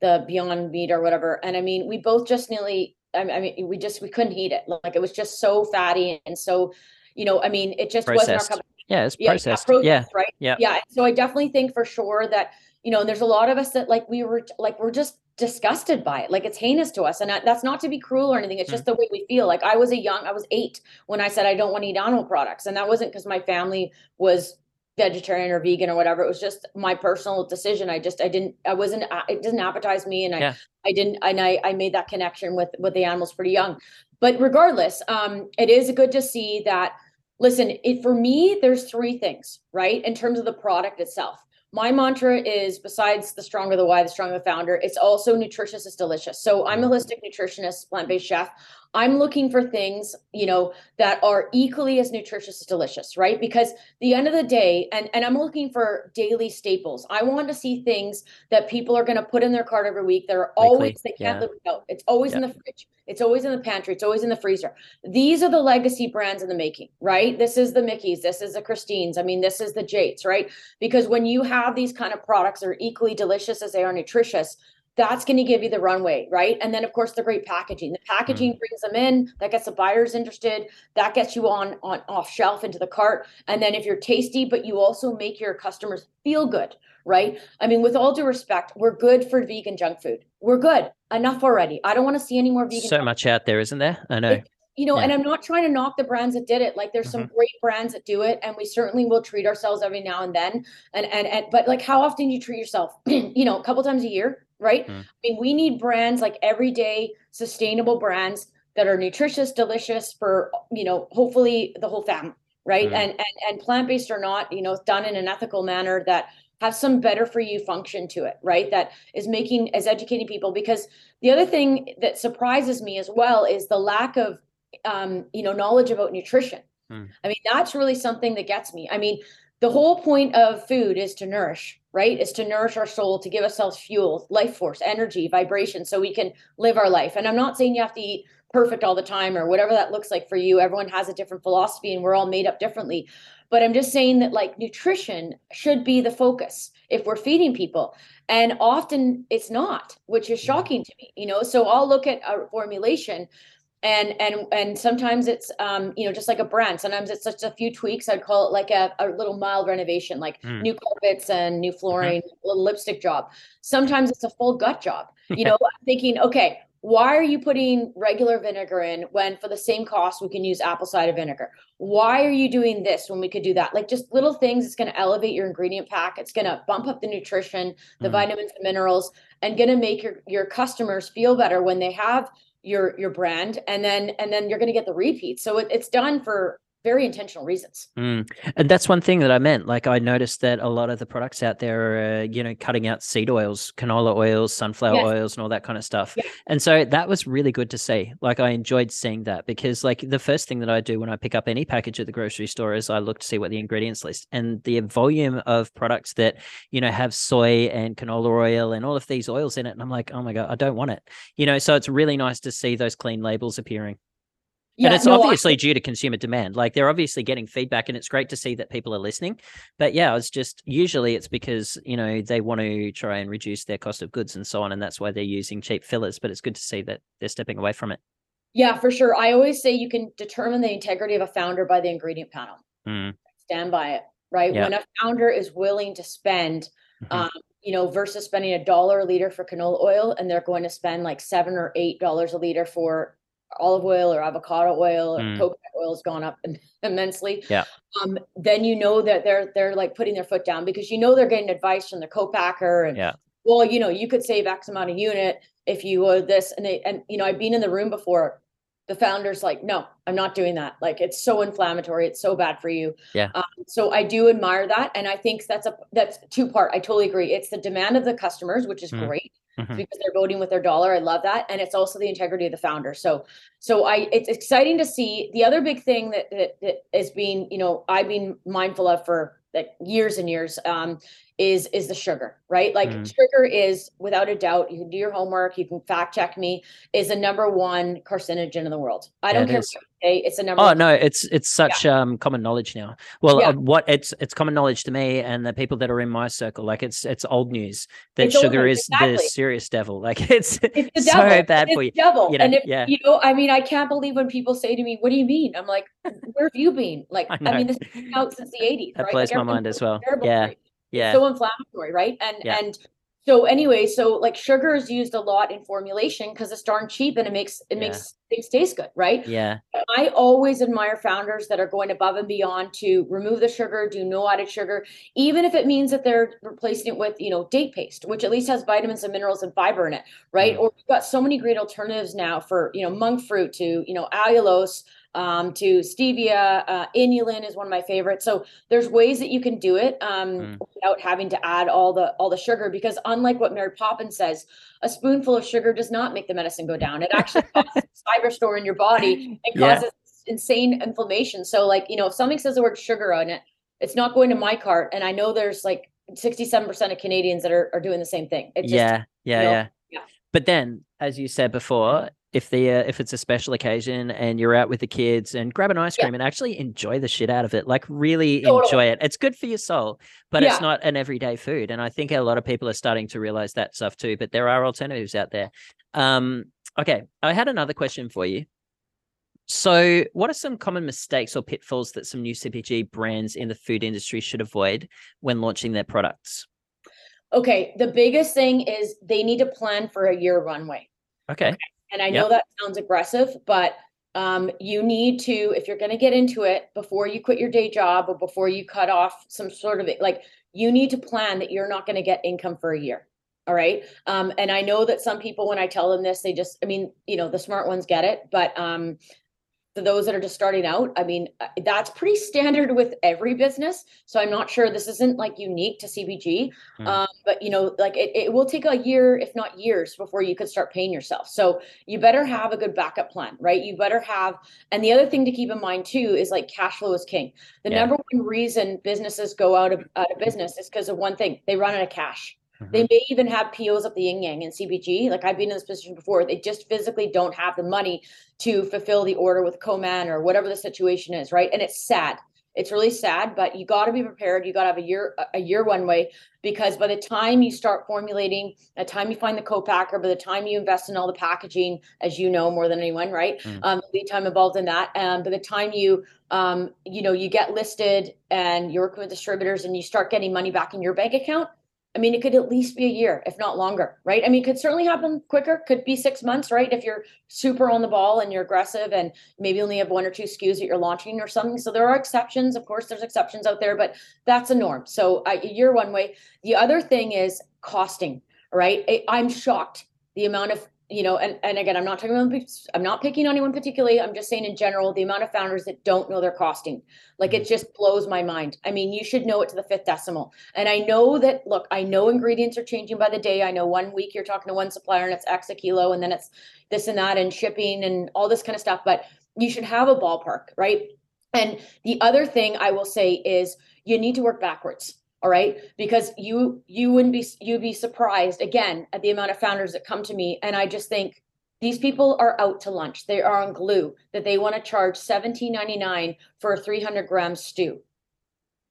the Beyond Meat or whatever, and I mean, we both just nearly, I I mean, we just we couldn't eat it. Like it was just so fatty and so, you know, I mean, it just wasn't our Processed. cup Yeah, it's yeah, processed. processed, Yeah. right. Yeah. Yeah. So I definitely think for sure that, you know, there's a lot of us that like we were like, we're just disgusted by it. Like it's heinous to us. And that's not to be cruel or anything. It's Mm. just the way we feel. Like I was a young, I was eight when I said I don't want to eat animal products. And that wasn't because my family was vegetarian or vegan or whatever. It was just my personal decision. I just, I didn't, I wasn't, uh, it didn't appetize me. And I, Yeah. I didn't, and I, I made that connection with, with the animals pretty young. But regardless, um, it is good to see that listen it for me there's three things right in terms of the product itself my mantra is besides the stronger the why the stronger the founder. It's also nutritious is delicious. So i'm a mm. holistic nutritionist plant-based chef i'm looking for things you know that are equally as nutritious as delicious right because the end of the day and and i'm looking for daily staples i want to see things that people are going to put in their cart every week they're always they can't yeah. live without it's always in the fridge it's always in the pantry it's always in the freezer these are the legacy brands in the making, right? This is the Mickey's, this is the Christine's. I mean, this is the Jates, right? Because when you have these kind of products that are equally delicious as they are nutritious, that's going to give you the runway, right? And then, of course, the great packaging. The packaging mm. brings them in. That gets the buyers interested. That gets you on on off shelf into the cart. And then, if you're tasty, but you also make your customers feel good, right? I mean, with all due respect, we're good for vegan junk food. We're good enough already. I don't want to see any more vegan. So much out there, isn't there? I know. It- you know, Yeah. and I'm not trying to knock the brands that did it. Like there's some mm-hmm. great brands that do it, and we certainly will treat ourselves every now and then. And and and but like how often do you treat yourself? you know, a couple times a year, right? Mm. I mean, we need brands like everyday sustainable brands that are nutritious, delicious for you know, hopefully the whole family, right? Mm. And and and plant-based or not, you know, done in an ethical manner that have some better for you function to it, right? That is making is educating people because the other thing that surprises me as well is the lack of um, you know, knowledge about nutrition. Hmm. I mean, that's really something that gets me. I mean, the whole point of food is to nourish, right? Is to nourish our soul, to give ourselves fuel, life force, energy, vibration, so we can live our life. And I'm not saying you have to eat perfect all the time or whatever that looks like for you. Everyone has a different philosophy and we're all made up differently. But I'm just saying that like nutrition should be the focus if we're feeding people. And often it's not, which is mm-hmm. shocking to me, you know. So I'll look at a formulation and and and sometimes it's um you know just like a brand sometimes it's just a few tweaks i'd call it like a, a little mild renovation like mm. new carpets and new mm-hmm. flooring mm-hmm. little lipstick job sometimes it's a full gut job you know i'm thinking okay why are you putting regular vinegar in when for the same cost we can use apple cider vinegar why are you doing this when we could do that like just little things it's going to elevate your ingredient pack it's going to bump up the nutrition the mm. vitamins and minerals and going to make your your customers feel better when they have your your brand and then and then you're going to get the repeat. So it, it's done for very intentional reasons. Mm. And that's one thing that I meant. Like I noticed that a lot of the products out there are, uh, you know, cutting out seed oils, canola oils, sunflower yes. oils, and all that kind of stuff. Yeah. And so that was really good to see. Like I enjoyed seeing that because, like, the first thing that I do when I pick up any package at the grocery store is I look to see what the ingredients list and the volume of products that you know have soy and canola oil and all of these oils in it. And I'm like, oh my god, I don't want it. You know, so it's really nice to see those clean labels appearing. Yeah, and it's no, obviously I... due to consumer demand. Like they're obviously getting feedback, and it's great to see that people are listening. But yeah, it's just usually it's because you know they want to try and reduce their cost of goods and so on, and that's why they're using cheap fillers. But it's good to see that they're stepping away from it. Yeah, for sure. I always say you can determine the integrity of a founder by the ingredient panel. Mm. Stand by it, right? Yeah. When a founder is willing to spend, mm-hmm. um, you know, versus spending a dollar a liter for canola oil, and they're going to spend like seven or eight dollars a liter for olive oil or avocado oil or mm. coconut oil has gone up immensely. Yeah. Um, then you know that they're they're like putting their foot down because you know they're getting advice from the co-packer and yeah. well, you know, you could save X amount of unit if you would this and they and you know, I've been in the room before. The founder's like, no, I'm not doing that. Like it's so inflammatory. It's so bad for you. Yeah. Um, so I do admire that, and I think that's a that's two part. I totally agree. It's the demand of the customers, which is mm. great mm-hmm. because they're voting with their dollar. I love that, and it's also the integrity of the founder. So, so I it's exciting to see. The other big thing that that, that is being you know I've been mindful of for like years and years um, is is the sugar, right? Like mm. sugar is without a doubt. You can do your homework. You can fact check me. Is the number one carcinogen in the world. I don't care. Say, it's a number. Oh one. no, it's it's such yeah. um common knowledge now. Well, yeah. uh, what it's it's common knowledge to me and the people that are in my circle. Like it's it's old news that it's sugar is exactly. the serious devil. Like it's, it's so devil. bad for you. Devil. You know, and if, yeah. you know, I mean, I can't believe when people say to me, "What do you mean?" I'm like, "Where have you been?" Like, I, I mean, this has been out since the '80s. That right? blows like, my mind as well. Yeah yeah so inflammatory right and yeah. and so anyway so like sugar is used a lot in formulation because it's darn cheap and it makes it yeah. makes things taste good right yeah i always admire founders that are going above and beyond to remove the sugar do no added sugar even if it means that they're replacing it with you know date paste which at least has vitamins and minerals and fiber in it right mm. or we've got so many great alternatives now for you know monk fruit to you know allulose um, to stevia. Uh, inulin is one of my favorites. So there's ways that you can do it um, mm. without having to add all the all the sugar. Because unlike what Mary Poppins says, a spoonful of sugar does not make the medicine go down. It actually causes fiber store in your body and causes yeah. insane inflammation. So like you know, if something says the word sugar on it, it's not going to my cart. And I know there's like 67% of Canadians that are, are doing the same thing. It just, yeah, yeah, you know, yeah. Yeah. But then, as you said before, if the uh, if it's a special occasion and you're out with the kids and grab an ice cream yeah. and actually enjoy the shit out of it like really totally. enjoy it it's good for your soul but yeah. it's not an everyday food and i think a lot of people are starting to realize that stuff too but there are alternatives out there um okay i had another question for you so what are some common mistakes or pitfalls that some new cpg brands in the food industry should avoid when launching their products okay the biggest thing is they need to plan for a year runway okay. okay and I know yep. that sounds aggressive, but um, you need to, if you're going to get into it before you quit your day job or before you cut off some sort of like you need to plan that you're not going to get income for a year. All right. Um, and I know that some people, when I tell them this, they just, I mean, you know, the smart ones get it, but um, those that are just starting out, I mean, uh, that's pretty standard with every business. So I'm not sure this isn't like unique to CPG. Mm. Um, but you know, like it, it will take a year, if not years, before you could start paying yourself. So you better have a good backup plan, right? You better have, and the other thing to keep in mind too is like cash flow is king. The yeah. number one reason businesses go out of out of business is because of one thing: they run out of cash. Mm-hmm. They may even have POs up the yin yang and CPG. Like I've been in this position before. They just physically don't have the money to fulfill the order with co-man or whatever the situation is, right? And it's sad. It's really sad, but you got to be prepared. You got to have a year a year one way because by the time you start formulating, by the time you find the co-packer, by the time you invest in all the packaging, as you know more than anyone, right? Mm. Um, lead time involved in that, and by the time you um, you know you get listed and you work with distributors and you start getting money back in your bank account, I mean, it could at least be a year, if not longer, right? I mean, it could certainly happen quicker, could be six months, right? If you're super on the ball and you're aggressive and maybe only have one or two SKUs that you're launching or something. So there are exceptions. Of course, there's exceptions out there, but that's a norm. So uh, year one way. The other thing is costing, right? I, I'm shocked the amount of you know, and, and again, I'm not talking about, I'm not picking on anyone particularly. I'm just saying in general, the amount of founders that don't know their costing, like it mm-hmm. just blows my mind. I mean, you should know it to the fifth decimal. And I know that, look, I know ingredients are changing by the day. I know one week you're talking to one supplier and it's X a kilo, and then it's this and that and shipping and all this kind of stuff. But you should have a ballpark, right? And the other thing I will say is you need to work backwards all right? Because you you wouldn't be you'd be surprised again at the amount of founders that come to me and i just think these people are out to lunch. They are on glue that they want to charge 17.99 for a 300 gram stew.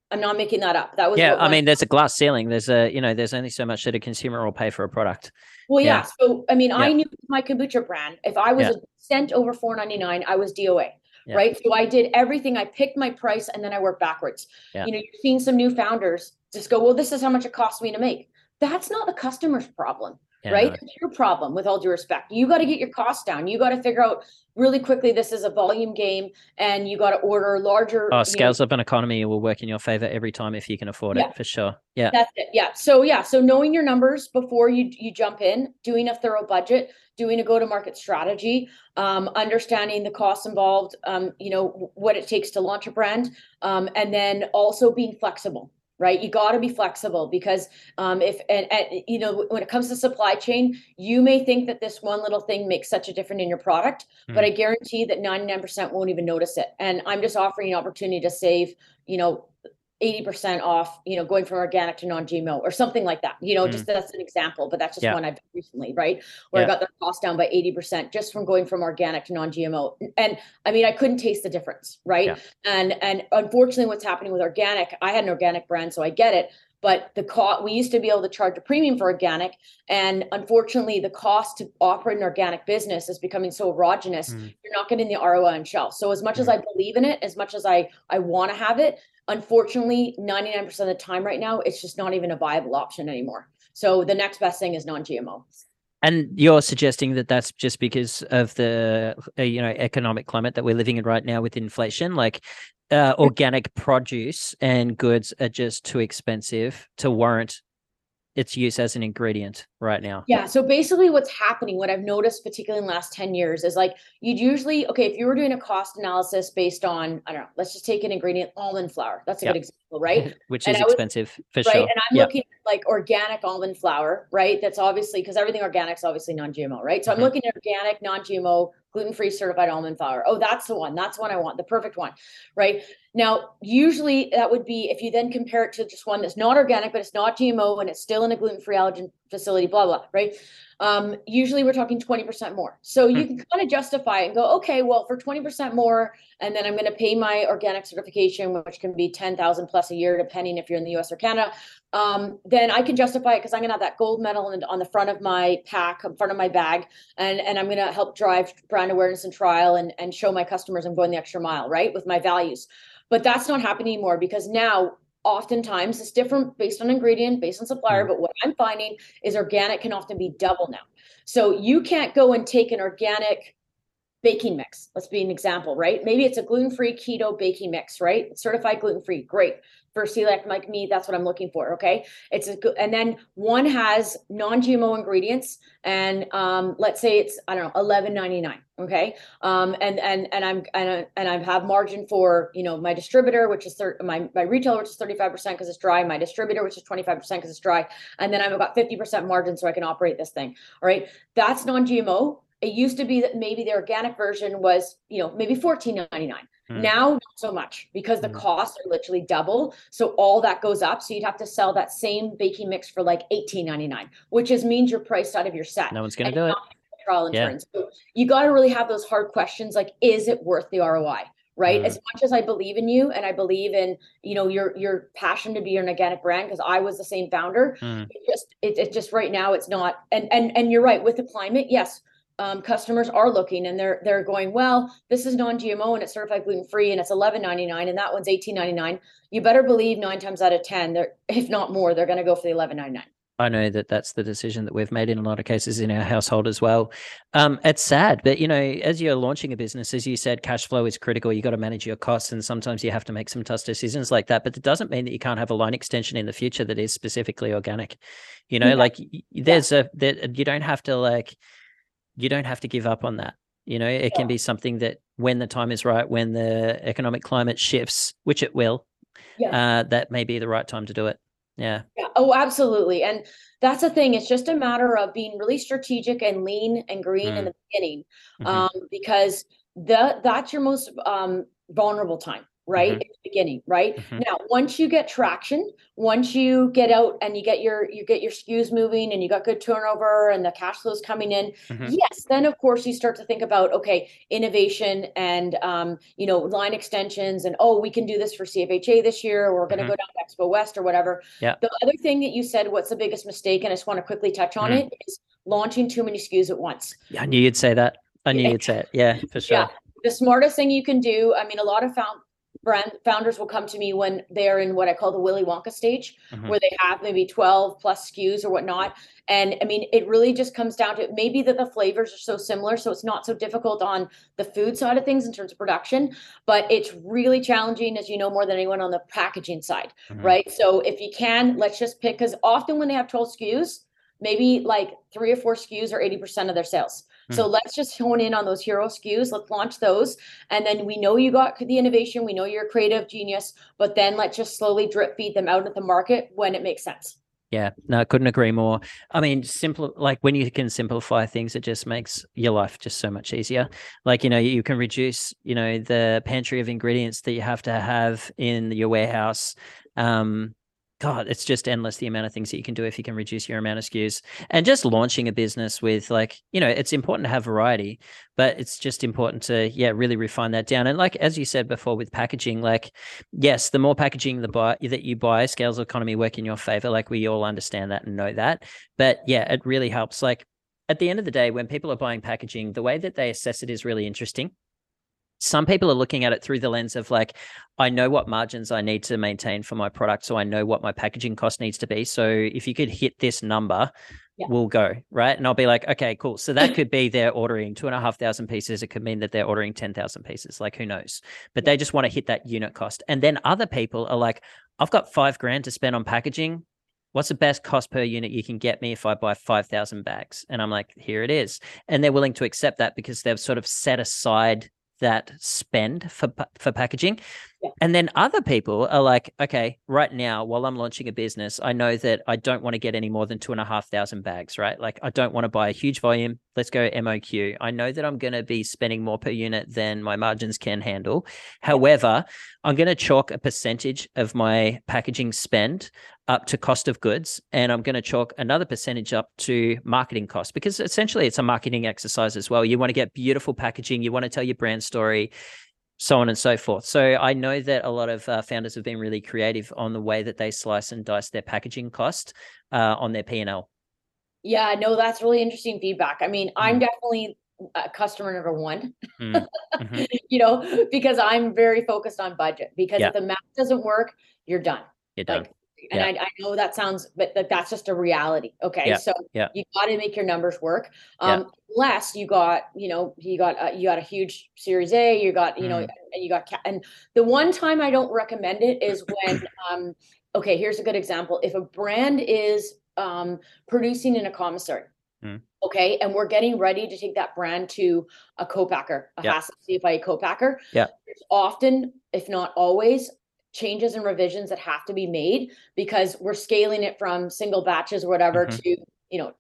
I'm not making that up. That was yeah i mean there's a glass ceiling. There's a you know there's only so much that a consumer will pay for a product. Well yeah, yeah. so i mean yeah. i knew my kombucha brand. If i was yeah. a cent over 4.99 i was doa yeah. right? So I did everything. I picked my price and then I worked backwards. Yeah. You know, you've seen some new founders just go, well, this is how much it costs me to make. That's not the customer's problem, yeah, right? No. It's your problem with all due respect. You got to get your costs down. You got to figure out really quickly this is a volume game and you got to order larger. Oh, scales know, up an economy will work in your favor every time if you can afford yeah. it for sure. Yeah. That's it. Yeah. So yeah. So knowing your numbers before you you jump in, doing a thorough budget, doing a go-to-market strategy, um, understanding the costs involved, um, you know, what it takes to launch a brand, um, and then also being flexible right you got to be flexible because um, if and, and, you know when it comes to supply chain you may think that this one little thing makes such a difference in your product mm. but i guarantee that 99% won't even notice it and i'm just offering an opportunity to save you know 80% off, you know, going from organic to non-GMO or something like that. You know, mm. just that's an example, but that's just yeah. one I've done recently, right? Where yeah. I got the cost down by 80% just from going from organic to non-GMO. And I mean, I couldn't taste the difference, right? Yeah. And and unfortunately what's happening with organic, I had an organic brand, so I get it. But the cost we used to be able to charge a premium for organic, and unfortunately, the cost to operate an organic business is becoming so erogenous. Mm. You're not getting the ROI on shelf. So as much mm. as I believe in it, as much as I I want to have it, unfortunately 99% of the time right now it's just not even a viable option anymore. So the next best thing is non-gmo and you're suggesting that that's just because of the uh, you know economic climate that we're living in right now with inflation? Like uh, organic produce and goods are just too expensive to warrant its use as an ingredient right now? Yeah. So basically, what's happening, what I've noticed, particularly in the last 10 years, is like you'd usually, okay, if you were doing a cost analysis based on, I don't know, let's just take an ingredient, almond flour. That's a yep. good example, right? Which and is expensive was, for right? sure. And I'm yep. looking at like organic almond flour, right? That's obviously because everything organic is obviously non GMO, right? So mm-hmm. I'm looking at organic, non GMO, gluten free certified almond flour. Oh, that's the one. That's the one I want, the perfect one, right? Now, usually that would be if you then compare it to just one that's not organic, but it's not GMO and it's still in a gluten free allergen facility, blah, blah, right? Um, usually we're talking 20% more. So you hmm. can kind of justify it and go, okay, well, for 20% more, and then I'm going to pay my organic certification, which can be 10,000 plus a year, depending if you're in the US or Canada. Um, then I can justify it because I'm going to have that gold medal and on the front of my pack, in front of my bag, and, and I'm going to help drive brand awareness and trial and, and show my customers I'm going the extra mile, right? With my values. But that's not happening anymore because now oftentimes it's different based on ingredient, based on supplier. Mm. But what I'm finding is organic can often be double now. So you can't go and take an organic baking mix. Let's be an example, right? Maybe it's a gluten-free keto baking mix, right? Certified gluten-free. Great for celiac like me, that's what I'm looking for. Okay. It's a good, and then one has non-GMO ingredients and, um, let's say it's, I don't know, 11.99. Okay. Um, and, and, and I'm, and, I, and I have margin for, you know, my distributor, which is thir- my, my retailer, which is 35% cause it's dry. My distributor, which is 25% cause it's dry. And then I've got 50% margin so I can operate this thing. All right. That's non-GMO. It used to be that maybe the organic version was, you know, maybe 14.99. Hmm. Now, not so much because the hmm. costs are literally double. So all that goes up. So you'd have to sell that same baking mix for like eighteen ninety nine, which is means you're priced out of your set. No one's going to do it. Trial and yeah. So you got to really have those hard questions like, is it worth the ROI? right Mm. as much as i believe in you and i believe in you know your your passion to be an organic brand because i was the same founder Mm. it just it, it, just right now it's not and and and you're right with the climate yes um, customers are looking and they're they're going, well, this is non-GMO and it's certified gluten-free and it's eleven ninety nine and that one's eighteen ninety nine. You better believe nine times out of ten, they're if not more, they're going to go for the eleven ninety nine. I know that that's the decision that we've made in a lot of cases in our household as well. Um, it's sad, but you know, as you're launching a business, as you said, cash flow is critical. You got to manage your costs, and sometimes you have to make some tough decisions like that. But it doesn't mean that you can't have a line extension in the future that is specifically organic. You know, yeah. like there's yeah. a that you don't have to like you don't have to give up on that. You know, it yeah. can be something that when the time is right, when the economic climate shifts, which it will, yeah. uh, that may be the right time to do it. Yeah. yeah. Oh, absolutely. And that's the thing. It's just a matter of being really strategic and lean and green mm. in the beginning, mm-hmm. um, because the that's your most um, vulnerable time right mm-hmm. beginning right mm-hmm. now once you get traction once you get out and you get your you get your SKUs moving and you got good turnover and the cash flows coming in mm-hmm. yes then of course you start to think about okay innovation and um, you know line extensions and oh we can do this for cfha this year or we're going to mm-hmm. go down to expo west or whatever yeah the other thing that you said what's the biggest mistake and i just want to quickly touch on mm-hmm. it is launching too many SKUs at once yeah, i knew you'd say that i knew you'd say it yeah for sure yeah the smartest thing you can do i mean a lot of found brand founders will come to me when they're in what I call the Willy Wonka stage, mm-hmm. where they have maybe 12 plus SKUs or whatnot. And I mean, it really just comes down to maybe that the flavors are so similar. So it's not so difficult on the food side of things in terms of production, but it's really challenging, as you know, more than anyone on the packaging side, mm-hmm. right? So if you can, let's just pick, because often when they have 12 SKUs, maybe like three or four SKUs are 80% of their sales. So hmm. let's just hone in on those hero SKUs. Let's launch those. And then we know you got the innovation. We know you're a creative genius, but then let's just slowly drip feed them out at the market when it makes sense. Yeah, no, I couldn't agree more. I mean, simple like when you can simplify things, it just makes your life just so much easier. Like, you know, you can reduce, you know, the pantry of ingredients that you have to have in your warehouse. Um, God, it's just endless the amount of things that you can do if you can reduce your amount of SKUs. And just launching a business with like, you know, it's important to have variety, but it's just important to, yeah, really refine that down. And like as you said before with packaging, like, yes, the more packaging the buy that you buy, scales economy work in your favor. Like we all understand that and know that. But yeah, it really helps. Like at the end of the day, when people are buying packaging, the way that they assess it is really interesting some people are looking at it through the lens of like i know what margins i need to maintain for my product so i know what my packaging cost needs to be so if you could hit this number yeah. we'll go right and i'll be like okay cool so that could be they're ordering two and a half thousand pieces it could mean that they're ordering 10,000 pieces like who knows but they just want to hit that unit cost and then other people are like i've got five grand to spend on packaging what's the best cost per unit you can get me if I buy 5,000 bags? And I'm like, here it is. And they're willing to accept that because they've sort of set aside that spend for for packaging yeah. and then other people are like okay right now while i'm launching a business i know that i don't want to get any more than two and a half thousand bags right? Like i don't want to buy a huge volume. Let's go moq i know that i'm going to be spending more per unit than my margins can handle. However i'm going to chalk a percentage of my packaging spend up to cost of goods and i'm going to chalk another percentage up to marketing costs because essentially it's a marketing exercise as well. You want to get beautiful packaging. You want to tell your brand story so on and so forth so i know that a lot of uh, founders have been really creative on the way that they slice and dice their packaging cost uh, on their p&l yeah no that's really interesting feedback i mean mm. i'm definitely uh, customer number one mm. mm-hmm. you know because i'm very focused on budget because yeah. if the math doesn't work you're done you're done like, And Yeah. I, I know that sounds, but that, that's just a reality. Okay. Yeah, So yeah. you got to make your numbers work. Um, unless you got, you know, you got, uh, you got a huge series A, you got, you know, Mm. and you got, and the one time I don't recommend it is when, um, okay, here's a good example. If a brand is, um, producing in a commissary. Mm. Okay. And we're getting ready to take that brand to a co-packer, a Yeah. HACCP CFI co-packer. Yeah. There's often, if not always, changes and revisions that have to be made because we're scaling it from single batches or whatever Mhm. to you know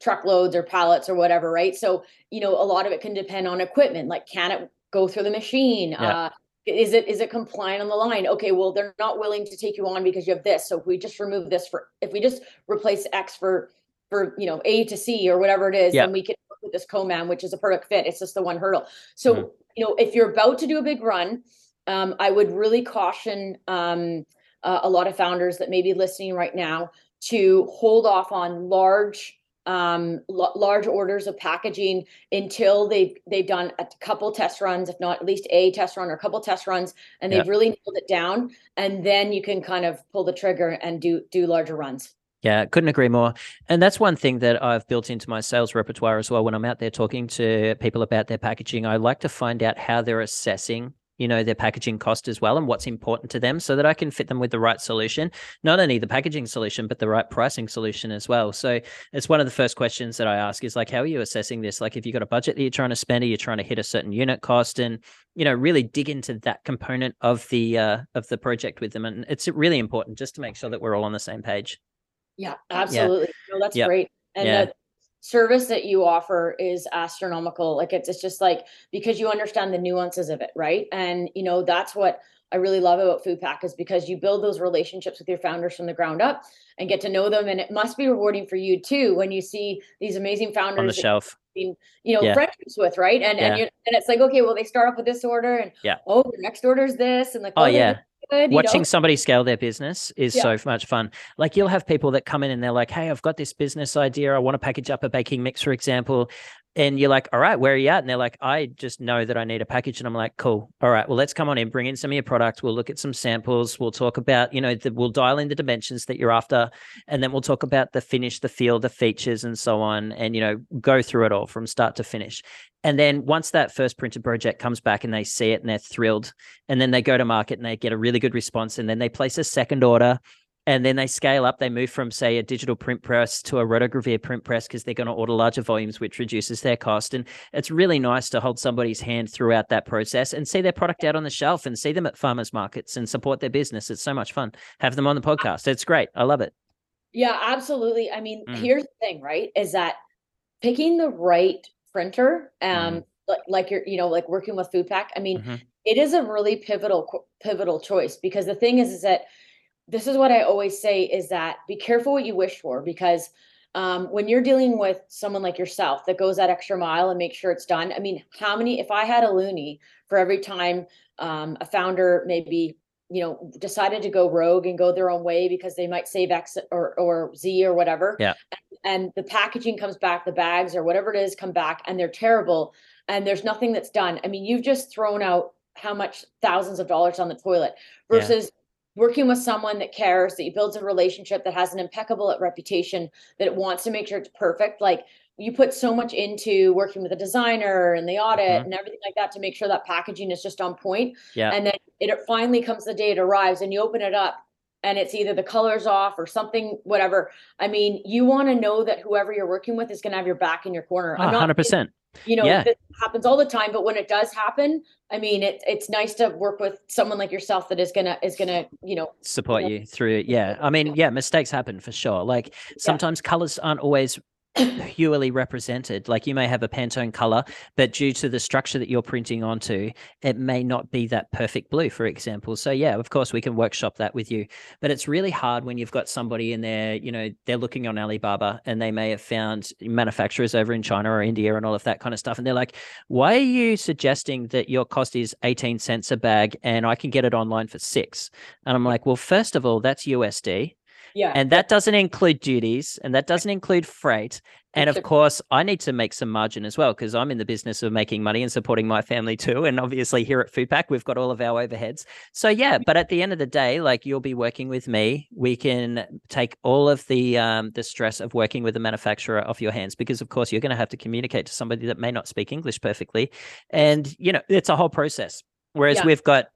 truckloads or pallets or whatever right so you know a lot of it can depend on equipment like can it go through the machine Yeah. uh is it is it compliant on the line okay well they're not willing to take you on because you have this so if we just remove this for if we just replace x for for you know a to c or whatever it is Yeah. then we can work with this co-man which is a perfect fit it's just the one hurdle so Mhm. you know if you're about to do a big run um, I would really caution um, uh, a lot of founders that may be listening right now to hold off on large um l- large orders of packaging until they've they've done a couple test runs if not at least a test run or a couple test runs and they've really nailed it down and then you can kind of pull the trigger and do do larger runs Yeah, couldn't agree more. And that's one thing that I've built into my sales repertoire as well. When I'm out there talking to people about their packaging, I like to find out how they're assessing, you know, their packaging cost as well and what's important to them so that I can fit them with the right solution, not only the packaging solution, but the right pricing solution as well. So it's one of the first questions that I ask is like, how are you assessing this? Like, if you've got a budget that you're trying to spend, are you trying to hit a certain unit cost and, you know, really dig into that component of the, uh, of the project with them. And it's really important just to make sure that we're all on the same page. yeah absolutely no that's Yep. great and Yeah. Service that you offer is astronomical like it's, it's just like because you understand the nuances of it right and you know that's what i really love about Foodpack is because you build those relationships with your founders from the ground up and get to know them and it must be rewarding for you too when you see these amazing founders On the shelf. you know Yeah. friendships with right and Yeah. and you and it's like okay well they start off with this order and Yeah. oh the next order is this and like Oh, oh they're yeah. Good, you watching know? somebody scale their business is Yeah. so much fun. Like you'll have people that come in and they're like, "Hey, I've got this business idea. I want to package up a baking mix, for example." And you're like, "All right, where are you at?" And they're like, "I just know that I need a package." And I'm like, "Cool. All right, well, let's come on in, bring in some of your products. We'll look at some samples. We'll talk about, you know, the, we'll dial in the dimensions that you're after, and then we'll talk about the finish, the feel, the features, and so on. And you know, go through it all from start to finish. And then once that first printed project comes back and they see it and they're thrilled, and then they go to market and they get a really good response and then they place a second order and then they scale up they move from say a digital print press to a rotogravure print press because they're going to order larger volumes which reduces their cost and it's really nice to hold somebody's hand throughout that process and see their product out on the shelf and see them at farmers markets and support their business it's so much fun have them on the podcast it's great i love it Yeah, absolutely. I mean, Mm. here's the thing, right? Is that picking the right printer, Mm-hmm. um, like, like you're, you know, like working with Foodpack. I mean, Mhm. it is a really pivotal, pivotal choice because the thing is, is that this is what I always say is that be careful what you wish for because um, when you're dealing with someone like yourself that goes that extra mile and makes sure it's done. I mean, how many? If I had a loonie for every time um, a founder maybe you know decided to go rogue and go their own way because they might save X or or Z or whatever. Yeah. And, and the packaging comes back, the bags or whatever it is come back, and they're terrible, and there's nothing that's done. I mean, you've just thrown out how much thousands of dollars on the toilet Yeah. Working with someone that cares that you builds a relationship that has an impeccable reputation that it wants to make sure it's perfect. Like you put so much into working with a designer and the audit Mhm. and everything like that to make sure that packaging is just on point. Yeah. And then it finally comes the day it arrives and you open it up and it's either the colors off or something whatever. I mean you want to know that whoever you're working with is going to have your back in your corner. Oh, i'm not 100% you know Yeah. this happens all the time but when it does happen i mean it, it's nice to work with someone like yourself that is gonna is gonna you know support Yeah. you through it. Yeah. I mean, yeah, mistakes happen for sure. Like sometimes colors aren't always purely represented. Like you may have a Pantone color, but due to the structure that you're printing onto, it may not be that perfect blue, for example. So yeah, of course we can workshop that with you. But it's really hard when you've got somebody in there, you know, they're looking on Alibaba and they may have found manufacturers over in China or India and all of that kind of stuff. And they're like, why are you suggesting that your cost is 18 cents a bag and I can get it online for six? And I'm like, well, first of all, that's USD. Yeah. And that doesn't include duties and that doesn't include freight. And of course, I need to make some margin as well because I'm in the business of making money and supporting my family too. And obviously, here at Foodpack, we've got all of our overheads. So yeah, but at the end of the day, like you'll be working with me, we can take all of the um, the stress of working with a manufacturer off your hands because, of course, you're going to have to communicate to somebody that may not speak English perfectly, and you know it's a whole process. Whereas yeah. we've got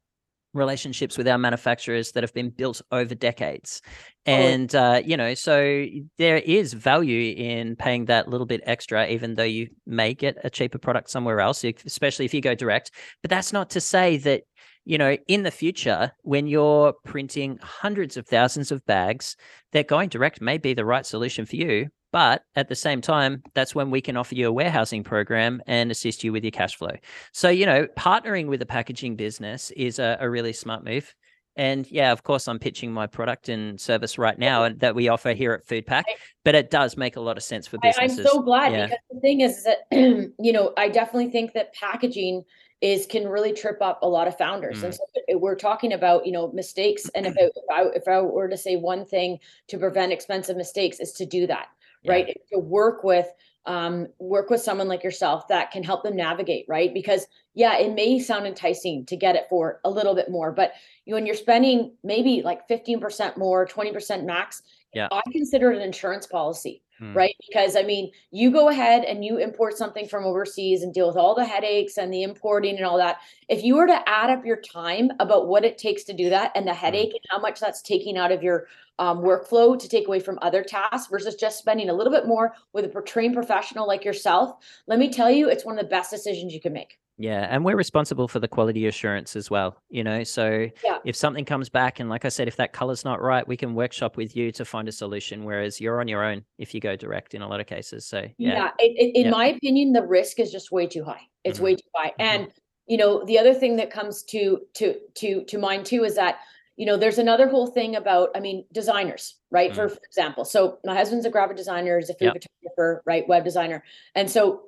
relationships with our manufacturers that have been built over decades. And uh, you know so there is value in paying that little bit extra even though you may get a cheaper product somewhere else especially if you go direct. But that's not to say that you know in the future when you're printing hundreds of thousands of bags that going direct may be the right solution for you but at the same time, that's when we can offer you a warehousing program and assist you with your cash flow. So, you know, partnering with a packaging business is a, a really smart move. And yeah, of course, I'm pitching my product and service right now and that we offer here at Foodpack, but it does make a lot of sense for businesses. I'm so glad yeah. because the thing is that, you know, I definitely think that packaging is can really trip up a lot of founders. Mm. And so we're talking about, you know, mistakes. And it, if, I, if I were to say one thing to prevent expensive mistakes is to do that yeah. right? To work with um, work with someone like yourself that can help them navigate, right? Because yeah, it may sound enticing to get it for a little bit more, but you when you're spending maybe like 15% more, 20% max, yeah. I consider it an insurance policy. Hmm. Right. Because I mean, you go ahead and you import something from overseas and deal with all the headaches and the importing and all that. If you were to add up your time about what it takes to do that and the hmm. headache and how much that's taking out of your um, workflow to take away from other tasks versus just spending a little bit more with a trained professional like yourself, let me tell you, it's one of the best decisions you can make. Yeah, and we're responsible for the quality assurance as well, you know. So yeah. if something comes back and like I said if that color's not right, we can workshop with you to find a solution whereas you're on your own if you go direct in a lot of cases. So yeah. Yeah, it, it, in yeah. my opinion the risk is just way too high. It's mm-hmm. way too high. Mm-hmm. And you know, the other thing that comes to to to to mind too is that you know, there's another whole thing about, I mean, designers, right? Mm. For, for example, so my husband's a graphic designer, he's a food photographer, right? Web designer. And so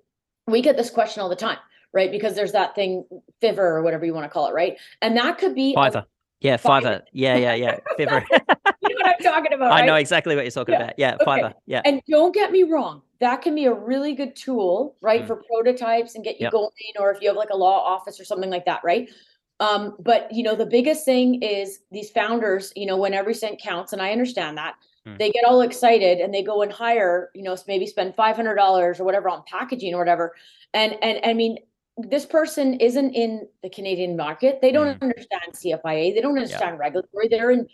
we get this question all the time, right? Because there's that thing, Fiverr or whatever you want to call it, right? And that could be Fiverr. A, yeah, Fiverr. Fiverr. Yeah, yeah, yeah. Fiverr. you know what I'm talking about. Right? I know exactly what you're talking yeah. about. Yeah, okay. Fiverr. Yeah. And don't get me wrong, that can be a really good tool, right, mm. for prototypes and get you yep. going, or if you have like a law office or something like that, right? Um, but you know, the biggest thing is these founders, you know, when every cent counts, and I understand that, hmm. they get all excited and they go and hire, you know, maybe spend five hundred dollars or whatever on packaging or whatever. And and I mean, this person isn't in the Canadian market. They don't hmm. understand CFIA. They don't understand yeah. regulatory. They're in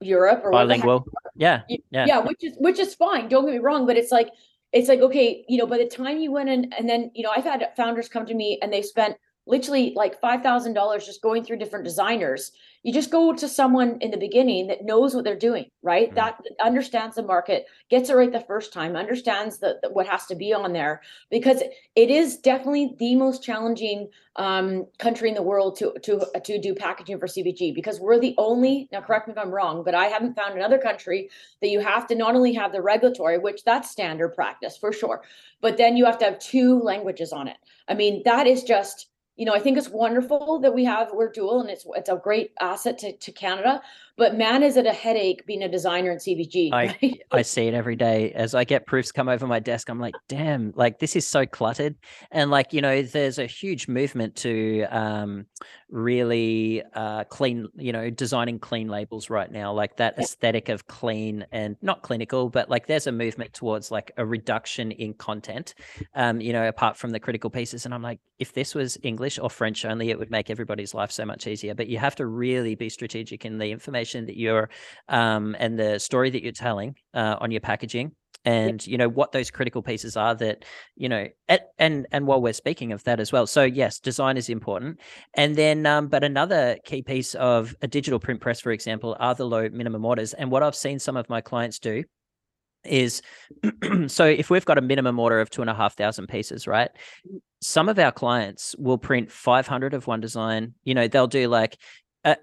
Europe or bilingual. Yeah, yeah, yeah, which is which is fine. Don't get me wrong, but it's like it's like okay, you know, by the time you went in, and then you know, I've had founders come to me and they spent literally like $5,000 just going through different designers. You just go to someone in the beginning that knows what they're doing, right? Mm-hmm. That understands the market, gets it right the first time, understands the, the, what has to be on there because it is definitely the most challenging um, country in the world to to to do packaging for CPG because we're the only now correct me if I'm wrong, but I haven't found another country that you have to not only have the regulatory, which that's standard practice for sure, but then you have to have two languages on it. I mean, that is just you know, I think it's wonderful that we have we're dual and it's it's a great asset to, to Canada. But man, is it a headache being a designer in CPG? I right? I see it every day as I get proofs come over my desk. I'm like, damn, like this is so cluttered. And like you know, there's a huge movement to um, really uh, clean, you know, designing clean labels right now, like that yeah. aesthetic of clean and not clinical, but like there's a movement towards like a reduction in content, um, you know, apart from the critical pieces. And I'm like, if this was English or French only, it would make everybody's life so much easier. But you have to really be strategic in the information that you're um, and the story that you're telling uh, on your packaging and you know what those critical pieces are that you know at, and and while we're speaking of that as well. So yes design is important. And then um, but another key piece of a digital print press for example are the low minimum orders. And what i've seen some of my clients do is so if we've got a minimum order of two and a half thousand pieces right some of our clients will print 500 of one design. You know they'll do like uh,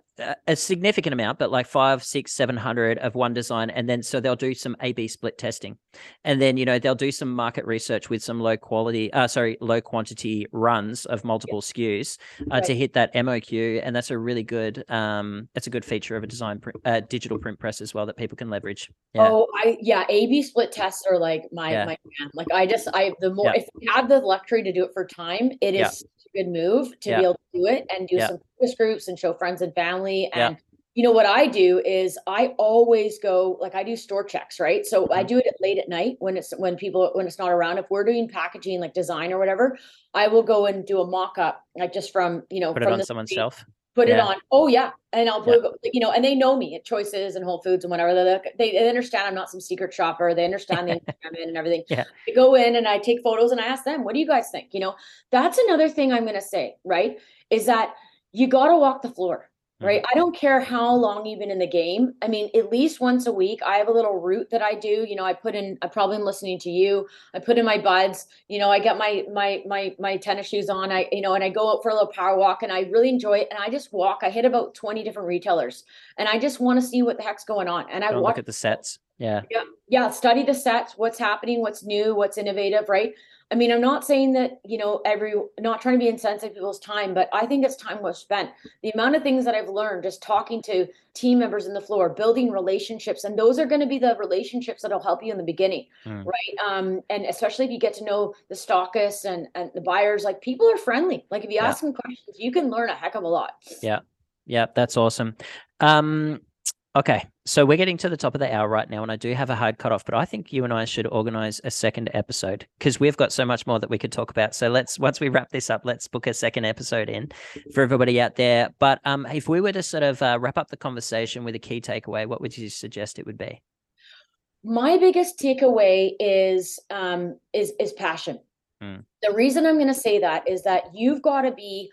a significant amount, but like five, six, seven hundred of one design, and then so they'll do some A/B split testing, and then you know they'll do some market research with some low quality, uh, sorry, low quantity runs of multiple SKUs uh, Right. to hit that MOQ, and that's a really good, um, that's a good feature of a design print, uh, digital print press as well that people can leverage. Yeah, Oh, I yeah, A/B split tests are like my Yeah. my. Like I just I the more Yeah. if you have the luxury to do it for time, it is a good move to Yeah. be able to do it and do Yeah. some focus groups and show friends and family. Yeah. And you know what I do is I always go like I do store checks, right? So I Mhm. do it late at night when it's when people when it's not around. If we're doing packaging like design or whatever, I will go and do a mock up like just from you know put it from on the someone's shelf. Put it on. Oh yeah, and I'll Yeah. put you know, and they know me at Choices and Whole Foods and whatever. They they, they understand I'm not some secret shopper. They understand the in and everything. Yeah. I go in and I take photos and I ask them, "What do you guys think?" You know, that's another thing I'm going to say. Right, is that you got to walk the floor. Mm-hmm. Right. I don't care how long you've been in the game. I mean, at least once a week, I have a little route that I do. You know, I put in, I probably am listening to you. I put in my buds, you know, I get my my my my tennis shoes on. I, you know, and I go out for a little power walk and I really enjoy it. And I just walk. I hit about 20 different retailers and I just want to see what the heck's going on. And I watch look at the sets. Yeah. Yeah, yeah, study the sets, what's happening, what's new, what's innovative, right? I mean, I'm not saying that, you know, every not trying to be insensitive to people's time, but I think it's time well spent. The amount of things that I've learned just talking to team members in the floor, building relationships, and those are going to be the relationships that'll help you in the beginning, Mm. right? Um, and especially if you get to know the stockists and and the buyers, like people are friendly. Like if you Yeah. ask them questions, you can learn a heck of a lot. yeah, Yeah. that's awesome. Um, okay, so we're getting to the top of the hour right now, and I do have a hard cutoff, but I think you and I should organize a second episode because we've got so much more that we could talk about. So let's once we wrap this up, let's book a second episode in for everybody out there. But um, if we were to sort of uh, wrap up the conversation with a key takeaway, what would you suggest it would be? my biggest takeaway is um is is passion Mm. the reason i'm going to say that is that you've got to be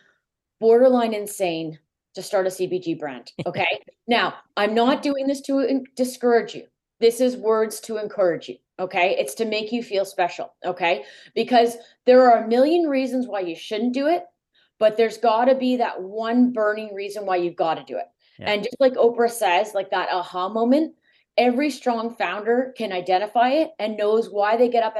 borderline insane to start a CPG brand okay? Now i'm not doing this to discourage you. This is words to encourage you okay? It's to make you feel special okay? Because there are a million reasons why you shouldn't do it but there's got to be that one burning reason why you've got to do it. Yeah. and just like oprah says like that aha moment every strong founder can identify it and knows why they get up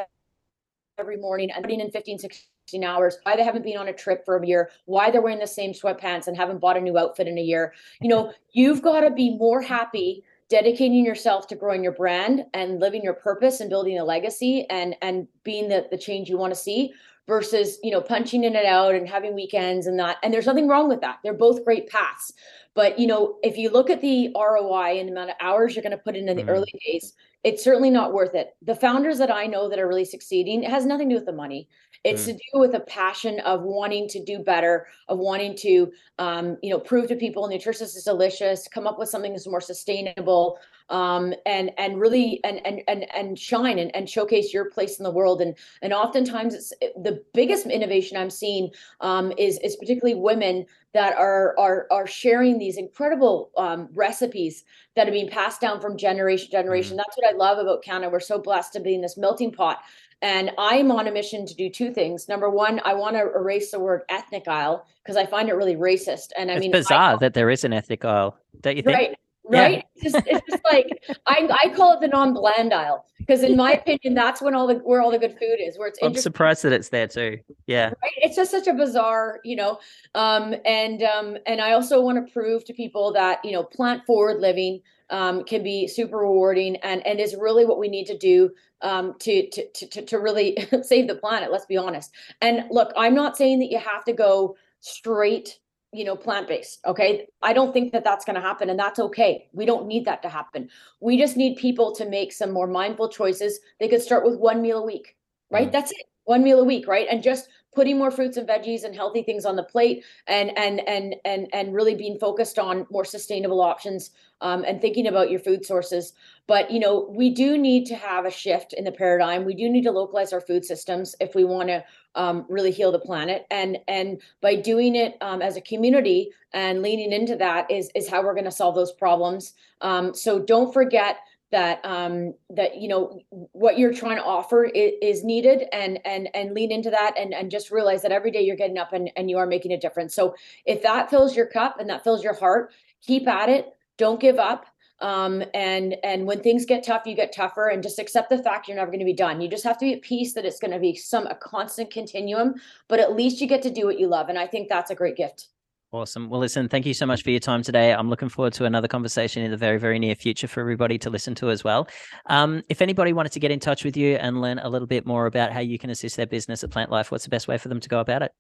every morning and putting in 15 16 hours why they haven't been on a trip for a year why they're wearing the same sweatpants and haven't bought a new outfit in a year. You know you've got to be more happy dedicating yourself to growing your brand and living your purpose and building a legacy and and being the, the change you want to see versus you know punching in and out and having weekends and that and there's nothing wrong with that. They're both great paths. But you know if you look at the roi and the amount of hours you're going to put in in the Mhm. early days it's certainly not worth it. The founders that i know that are really succeeding it has nothing to do with the money. It's to do with a passion of wanting to do better of wanting to um, you know prove to people nutritious is delicious. Come up with something that's more sustainable um, and and really and and and, and shine and, and showcase your place in the world and and oftentimes it's the biggest innovation i'm seeing um, is is particularly women that are are are sharing these incredible um, recipes that are being passed down from generation to generation. That's what I love about Canada. We're so blessed to be in this melting pot. And I'm on a mission to do two things. Number one, I want to erase the word ethnic aisle because I find it really racist. And I it's mean, I- bizarre that there is an ethnic aisle, don't you think? right, Yeah. right. It's just, it's just like I, I call it the non-bland aisle because, in my opinion, that's when all the where all the good food is. Where it's I'm surprised that it's there too. Yeah. right it's just such a bizarre you know um and um and i also want to prove to people that you know plant forward living um can be super rewarding and and is really what we need to do um to to, to- to really save the planet let's be honest and look i'm not saying that you have to go straight you know plant based okay? I don't think that that's going to happen and that's okay. We don't need that to happen. We just need people to make some more mindful choices. They could start with one meal a week right? Mhm. that's it one meal a week right? And just putting more fruits and veggies and healthy things on the plate and and and and and really being focused on more sustainable options um, and thinking about your food sources. But you know we do need to have a shift in the paradigm. We do need to localize our food systems if we want to um, really heal the planet and and by doing it um, as a community and leaning into that is is how we're going to solve those problems um, so don't forget that um that you know what you're trying to offer is, is needed and and and lean into that and and just realize that every day you're getting up and, and you are making a difference so if that fills your cup and that fills your heart keep at it. Don't give up. Um, and and when things get tough, you get tougher, and just accept the fact you're never going to be done. You just have to be at peace that it's going to be some a constant continuum, but at least you get to do what you love, and I think that's a great gift. Awesome. Well, listen, thank you so much for your time today. I'm looking forward to another conversation in the very, very near future for everybody to listen to as well. Um, if anybody wanted to get in touch with you and learn a little bit more about how you can assist their business at PLNT Life, what's the best way for them to go about it?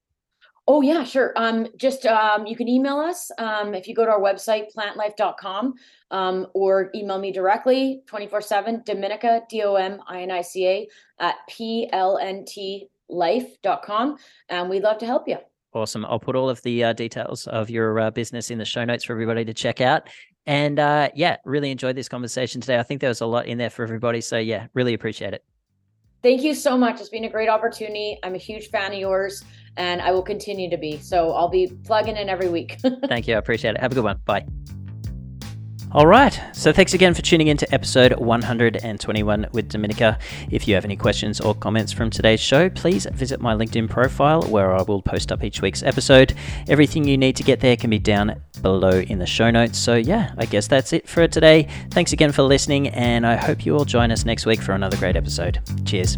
Oh yeah, sure. Um, just um, you can email us um, if you go to our website plntlife.com um, or email me directly 24/7 Dominica D O M I N I C A at plntlife.com and we'd love to help you. Awesome. I'll put all of the uh, details of your uh, business in the show notes for everybody to check out. And uh, yeah, really enjoyed this conversation today. I think there was a lot in there for everybody. So yeah, really appreciate it. Thank you so much. It's been a great opportunity. I'm a huge fan of yours and I will continue to be. So I'll be plugging in every week. Thank you. I appreciate it. Have a good one. Bye. All right. So thanks again for tuning in to episode 121 with Dominica. If you have any questions or comments from today's show, please visit my LinkedIn profile where I will post up each week's episode. Everything you need to get there can be down below in the show notes. So yeah, I guess that's it for today. Thanks again for listening, and I hope you all join us next week for another great episode. Cheers.